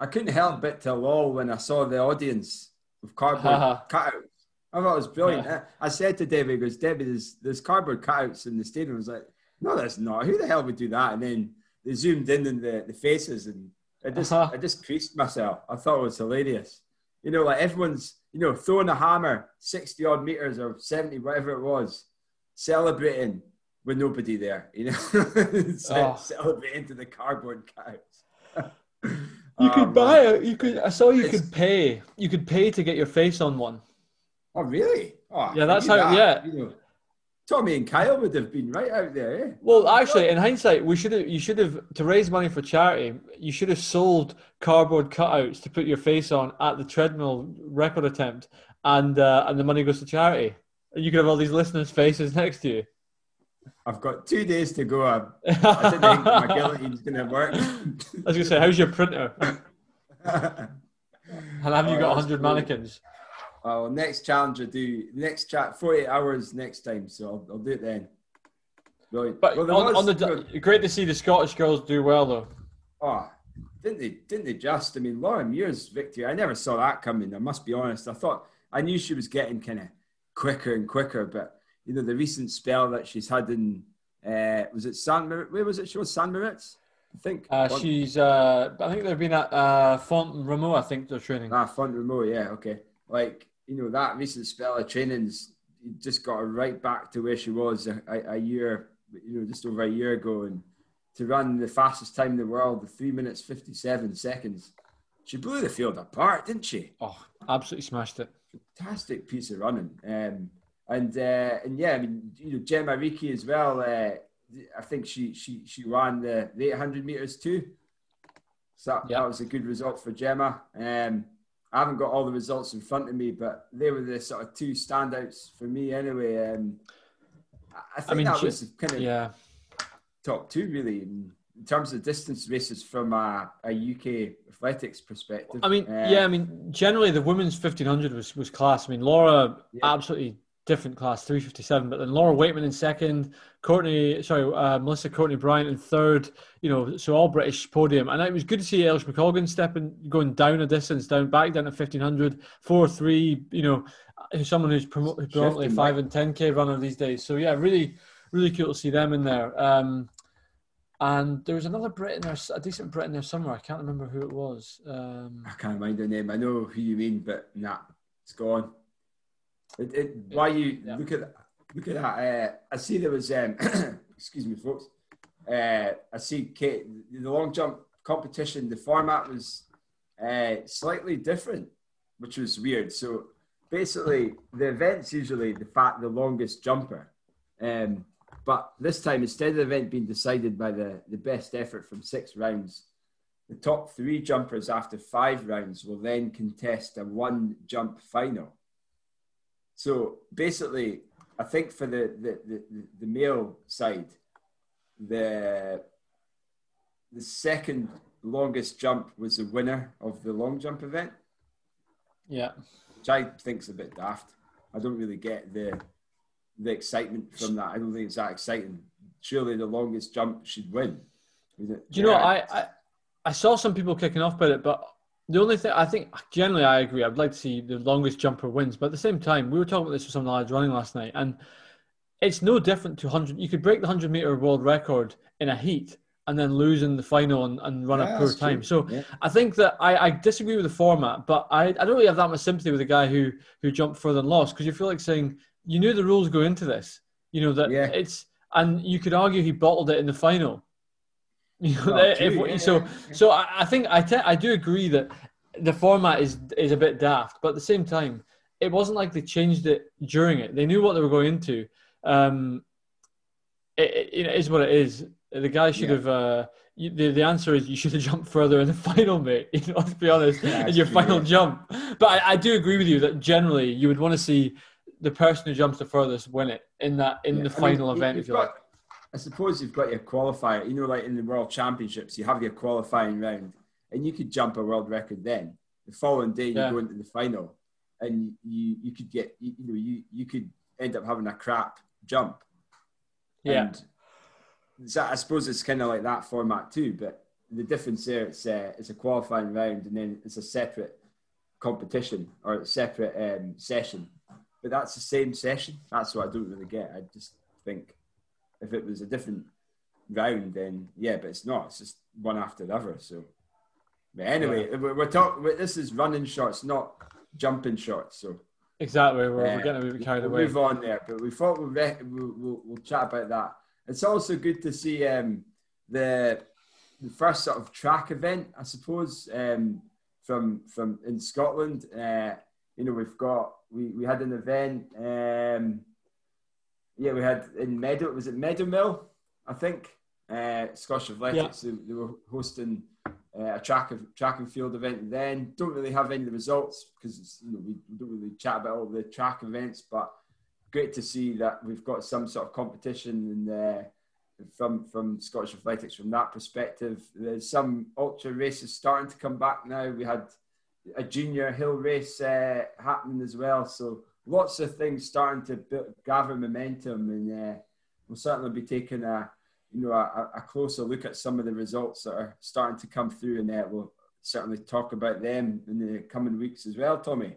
I couldn't help but to lol when I saw the audience of cardboard cutouts. I thought it was brilliant. Yeah. I said to Debbie, he goes, Debbie, there's, there's cardboard cutouts in the stadium. I was like, no, there's not. Who the hell would do that? And then they zoomed in on the, the faces and I just, Uh-huh. I just creased myself. I thought it was hilarious. You know, like everyone's, you know, throwing a hammer 60 odd meters or 70, whatever it was, celebrating with nobody there, you know, Ce- Oh. celebrating to the cardboard cutouts. you Oh, could buy it you could i saw you could pay you could pay to get your face on one Oh, really? Oh, Yeah, that's how- that. yeah. You know, Tommy and Kyle would have been right out there, eh? Well, actually, in hindsight, we should have. You should have to raise money for charity. You should have sold cardboard cutouts to put your face on at the treadmill record attempt, and uh, and the money goes to charity. And you could have all these listeners' faces next to you. I've got two days to go. I, I didn't think my guillotine's going to work. I was gonna say, how's your printer? And have you Oh, got that's hundred cool. mannequins? well, next challenge I do, next chat, 48 hours next time, so I'll, I'll do it then. Brilliant. But Well, on, was- on the great to see the Scottish girls do well though. Oh, didn't they? Didn't they just? I mean, Laura Muir's victory. I never saw that coming. I must be honest. I thought I knew she was getting kind of quicker and quicker, but you know the recent spell that she's had in uh, was it San Mar- Where was it? She was San Moritz, I think. Uh, she's. Uh, I think they've been at uh, Font Romeu. I think they're training. ah Font Romeu. Yeah, okay. Like you know that recent spell of trainings just got her right back to where she was a, a, a year, you know, just over a year ago, and to run the fastest time in the world, the three minutes fifty-seven seconds. She blew the field apart, didn't she? Oh, absolutely smashed it. fantastic piece of running. Um, and uh, and yeah, I mean, you know, Jemma Reekie as well. Uh, I think she she she ran the, the 800 meters too. So that, Yeah. that was a good result for Jemma. Um, I haven't got all the results in front of me, but they were the sort of two standouts for me anyway. Um, I- I think mean, that she- was kind of Yeah. top two really in, in terms of distance races from a, a UK athletics perspective. I mean, Uh, yeah, I mean, generally the women's 1500 was, was class. I mean, Laura, Yeah. absolutely different class, 357. But then Laura Weightman in second, Courtney, sorry, uh, Melissa Courtney Bryant in third, you know, so all British podium. And it was good to see Eilish McColgan stepping, going down a distance, down back down to 1500, 4 3, you know, someone who's predominantly 5 back. and 10K runner these days. So, yeah, really, really cool to see them in there. Um, And there was another Brit in there, a decent Brit in there somewhere. I can't remember who it was. Um, I can't mind the name. I know who you mean, but nah, it's gone. It, it, why you Yeah. look at look at that? Uh, I see there was. Um, excuse me, folks. Uh, I see Kate, the long jump competition. The format was uh, slightly different, which was weird. So basically, the event's usually the fact the longest jumper. Um, but this time, instead of the event being decided by the, the best effort from six rounds, the top three jumpers after five rounds will then contest a one jump final. So basically, I think for the, the, the, the male side, the, the second longest jump was the winner of the long jump event, yeah. which I think's a bit daft. I don't really get the the excitement from that. I don't think it's that exciting. Surely the longest jump should win. Do you know? I, I I saw some people kicking off about it, but the only thing I think generally I agree. I'd like to see the longest jumper wins, but at the same time, we were talking about this with some of the lads running last night, and it's no different to hundred. You could break the hundred meter world record in a heat and then lose in the final and, and run Yeah, a poor that's true. time. So Yeah. I think that I, I disagree with the format, but I, I don't really have that much sympathy with the guy who who jumped further and lost because you feel like saying you knew the rules go into this. You know that Yeah. it's and you could argue he bottled it in the final. You know, if- yeah, so so I, I think I te- I do agree that the format is is a bit daft, but at the same time, it wasn't like they changed it during it. They knew what they were going into. Um, it, it, it is what it is. The guy should Yeah. have. Uh, you, the the answer is you should have jumped further in the final, mate. You know, let's be honest, Yeah, in your true, final yeah. jump. But I, I do agree with you that generally you would want to see the person who jumps the furthest win it in that in the I mean, final you- event, if you got- like. I suppose you've got your qualifier. You know, like in the World Championships, you have your qualifying round, and you could jump a world record. Then the following day, you Yeah. go into the final, and you you could get you, you know you you could end up having a crap jump. Yeah. And so I suppose it's kind of like that format too, but the difference there it's uh, it's a qualifying round, and then it's a separate competition or a separate um, session. But that's the same session. That's what I don't really get. I just think if it was a different round, then yeah, but it's not. It's just one after the other. So, but anyway, we're, we're talking. This is running shots, not jumping shots. So Exactly. We're, we're uh, getting a bit carried we'll away. move on there, but we thought we'll, re- we'll, we'll, we'll chat about that. It's also good to see um, the the first sort of track event, I suppose, um, from from in Scotland. Uh, you know, we've got we, we had an event. Um, yeah, we had in Meadow. Was it Meadow Mill? I think uh, Scottish Athletics. They, they were hosting uh, a track of track and field event. Then don't really have any of the results because you know we, we don't really chat about all the track events, but great to see that we've got some sort of competition and. Uh, from from Scottish athletics from that perspective. There's some ultra races starting to come back now. We had a junior hill race uh, happening as well, so lots of things starting to build, gather momentum, and uh, we'll certainly be taking a you know a, a closer look at some of the results that are starting to come through, and uh, we'll certainly talk about them in the coming weeks as well, Tommy.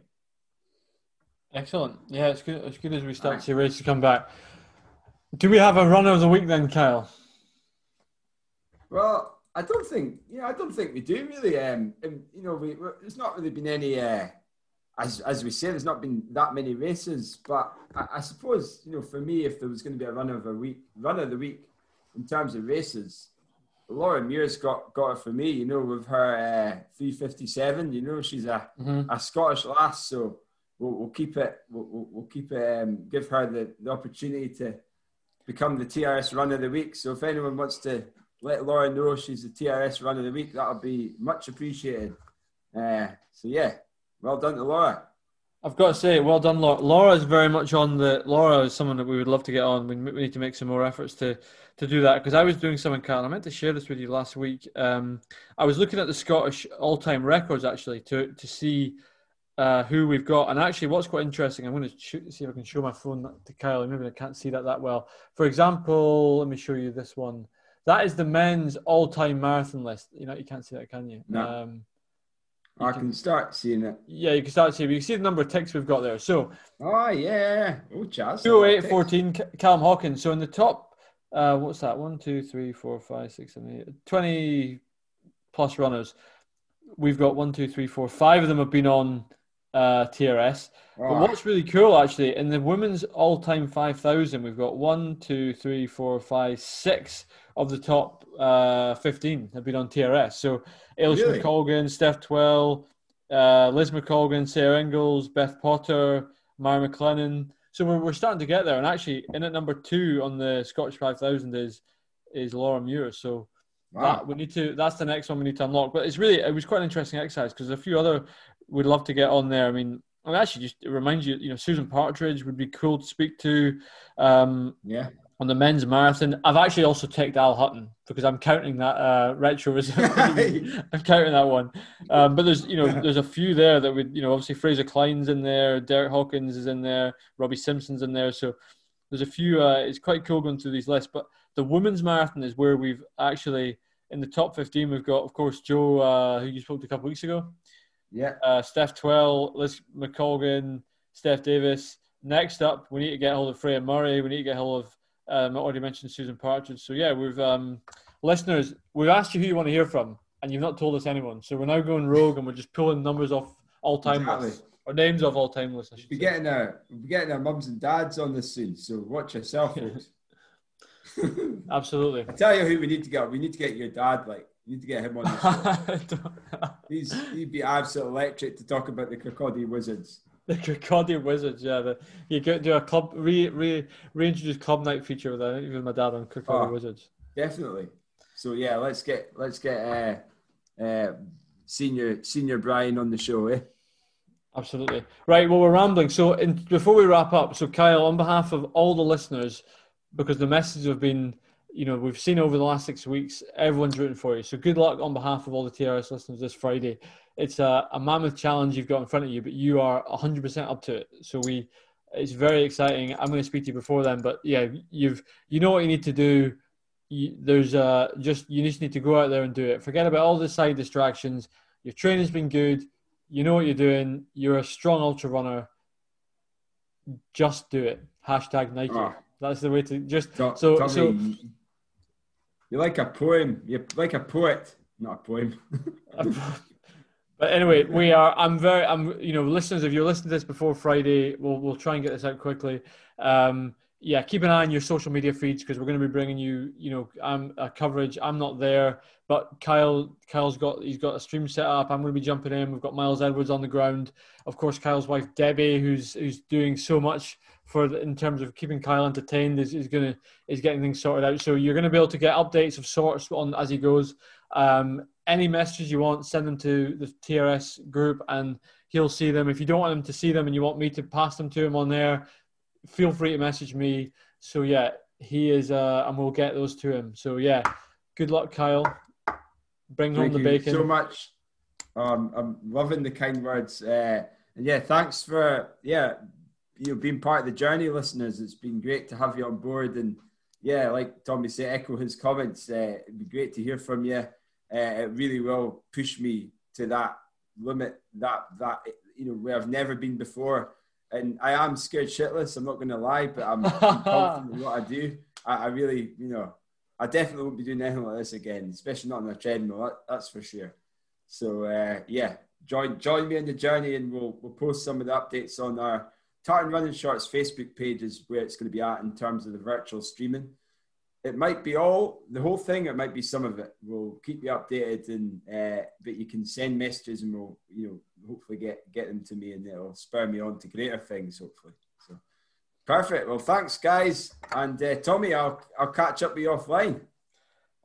Excellent. Yeah, it's good. As good as we start to see races come back. Do we have a runner of the week then, Kyle? Well, I don't think, yeah, I don't think we do really. Um, and, you know, we, we there's not really been any, uh, as as we say, there's not been that many races. But I, I suppose, you know, for me, if there was going to be a runner of a week, runner of the week in terms of races, Laura Muir's got got it for me. You know, with her uh, 357. You know, she's a Mhm. a Scottish lass, so we'll, we'll keep it. We'll, we'll, we'll keep it. Um, give her the, the opportunity to become the TRS Run of the Week. So if anyone wants to let Laura know she's the TRS Run of the Week, that'll be much appreciated. Uh, so yeah, well done to Laura. I've got to say, well done, Laura. Laura is very much on the. Laura is someone that we would love to get on. We, we need to make some more efforts to to do that because I was doing something, Carl. I meant to share this with you last week. Um, I was looking at the Scottish all time records actually to to see uh, who we've got. And actually, what's quite interesting, I'm going to see if I can show my phone to Kyle. Maybe I can't see that that well. For example, let me show you this one. That is the men's all time marathon list. You know, you can't see that, can you? No. Um, You I can- can start seeing it. yeah, you can start seeing see. You can see the number of ticks we've got there. So Oh yeah, oh Chaz. 208 14, Callum Hawkins. So in the top uh, what's that? One, two, three, four, five, six, seven, eight, 20 plus runners. We've got one, two, three, four, five of them have been on uh, TRS. But what's really cool, actually, in the women's all-time 5,000, we've got one, two, three, four, five, six of the top uh, 15 have been on TRS. So Eilish Really? McColgan, Steph Twell, uh, Liz McColgan, Sarah Inglis, Beth Potter, Mara McLennan. So we're, we're starting to get there. And actually, in at number two on the Scottish 5,000 is is Laura Muir. So wow. that we need to. That's the next one we need to unlock. But it's really it was quite an interesting exercise because a few other would love to get on there. I mean, actually, just it reminds you, you know, Susan Partridge would be cool to speak to um, yeah. on the men's marathon. I've actually also ticked Al Hutton because I'm counting that uh, retro. as- I'm counting that one. Um, but there's you know there's a few there that would you know obviously Fraser Clyne's in there, Derek Hawkins is in there, Robbie Simpson's in there. So there's a few. Uh, it's quite cool going through these lists. But the women's marathon is where we've actually in the top 15 we've got of course Joe uh, who you spoke to a couple weeks ago, Yeah. uh, Steph Twell, Liz McColgan, Steph Davis. Next up, we need to get hold of Freya Murray. We need to get hold of um, I already mentioned Susan Partridge. So yeah, we've um, listeners. We've asked you who you want to hear from, and you've not told us anyone. So we're now going rogue, and we're just pulling numbers off all time Exactly. lists or names of all time lists. We're getting our we're getting our mums and dads on this soon, so watch yourself, folks. Absolutely. I tell you who we need to get. We need to get your dad. Like, we need to get him on the show. He's he'd be absolutely electric to talk about the Kirkcaldy Wizards. The Kirkcaldy Wizards, yeah. The, you could do a club re, re reintroduce club night feature with, uh, with my dad on Kirkcaldy Oh. Wizards. Definitely. So yeah, let's get let's get uh, uh, senior senior Brian on the show, eh? Absolutely. Right. Well, we're rambling. So, in, before we wrap up, so Kyle, on behalf of all the listeners, because the messages have been, you know, we've seen over the last six weeks, everyone's rooting for you. So, good luck on behalf of all the TRS listeners this Friday. It's a, a mammoth challenge you've got in front of you, but you are 100% up to it. So, we, it's very exciting. I'm going to speak to you before then, but yeah, you've, you know what you need to do. You, there's uh, just, you just need to go out there and do it. Forget about all the side distractions. Your training's been good you know what you're doing. You're a strong ultra runner. Just do it. Hashtag Nike. Ah. That's the way to just. So- so- you- you're like a poem. You're like a poet, not a poem. but anyway, we are. I'm very. I'm. You know, listeners, if you're listening to this before Friday, we'll we'll try and get this out quickly. Um, yeah, keep an eye on your social media feeds because we're going to be bringing you, you know, um, a coverage. I'm not there, but Kyle, Kyle's got he's got a stream set up. I'm going to be jumping in. We've got Miles Edwards on the ground. Of course, Kyle's wife Debbie, who's who's doing so much for the, in terms of keeping Kyle entertained, is, is going to is getting things sorted out. So you're going to be able to get updates of sorts on as he goes. Um, any messages you want, send them to the TRS group, and he'll see them. If you don't want him to see them and you want me to pass them to him on there, feel free to message me. So yeah, he is, uh, and we'll get those to him. So yeah, good luck, Kyle. Bring home Thank the you bacon. so much. Um, I'm loving the kind words. Uh, and yeah, thanks for yeah, you know, being part of the journey, listeners. It's been great to have you on board. And yeah, like Tommy said, echo his comments. Uh, it'd be great to hear from you. Uh, it really will push me to that limit, that that you know where I've never been before. And I am scared shitless. I'm not going to lie, but I'm, I'm confident in what I do. I, I really, you know, I definitely won't be doing anything like this again, especially not on a treadmill. That, that's for sure. So uh, yeah, join join me on the journey, and we'll we'll post some of the updates on our Tartan Running Shorts Facebook page is where it's going to be at in terms of the virtual streaming. It might be all the whole thing. It might be some of it. We'll keep you updated, and uh, but you can send messages, and we'll you know hopefully get get them to me, and it'll spur me on to greater things. Hopefully, so perfect. Well, thanks, guys, and uh, Tommy, I'll I'll catch up with you offline.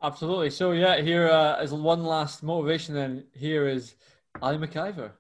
Absolutely. So yeah, here uh, is one last motivation. Then here is Ali McIver.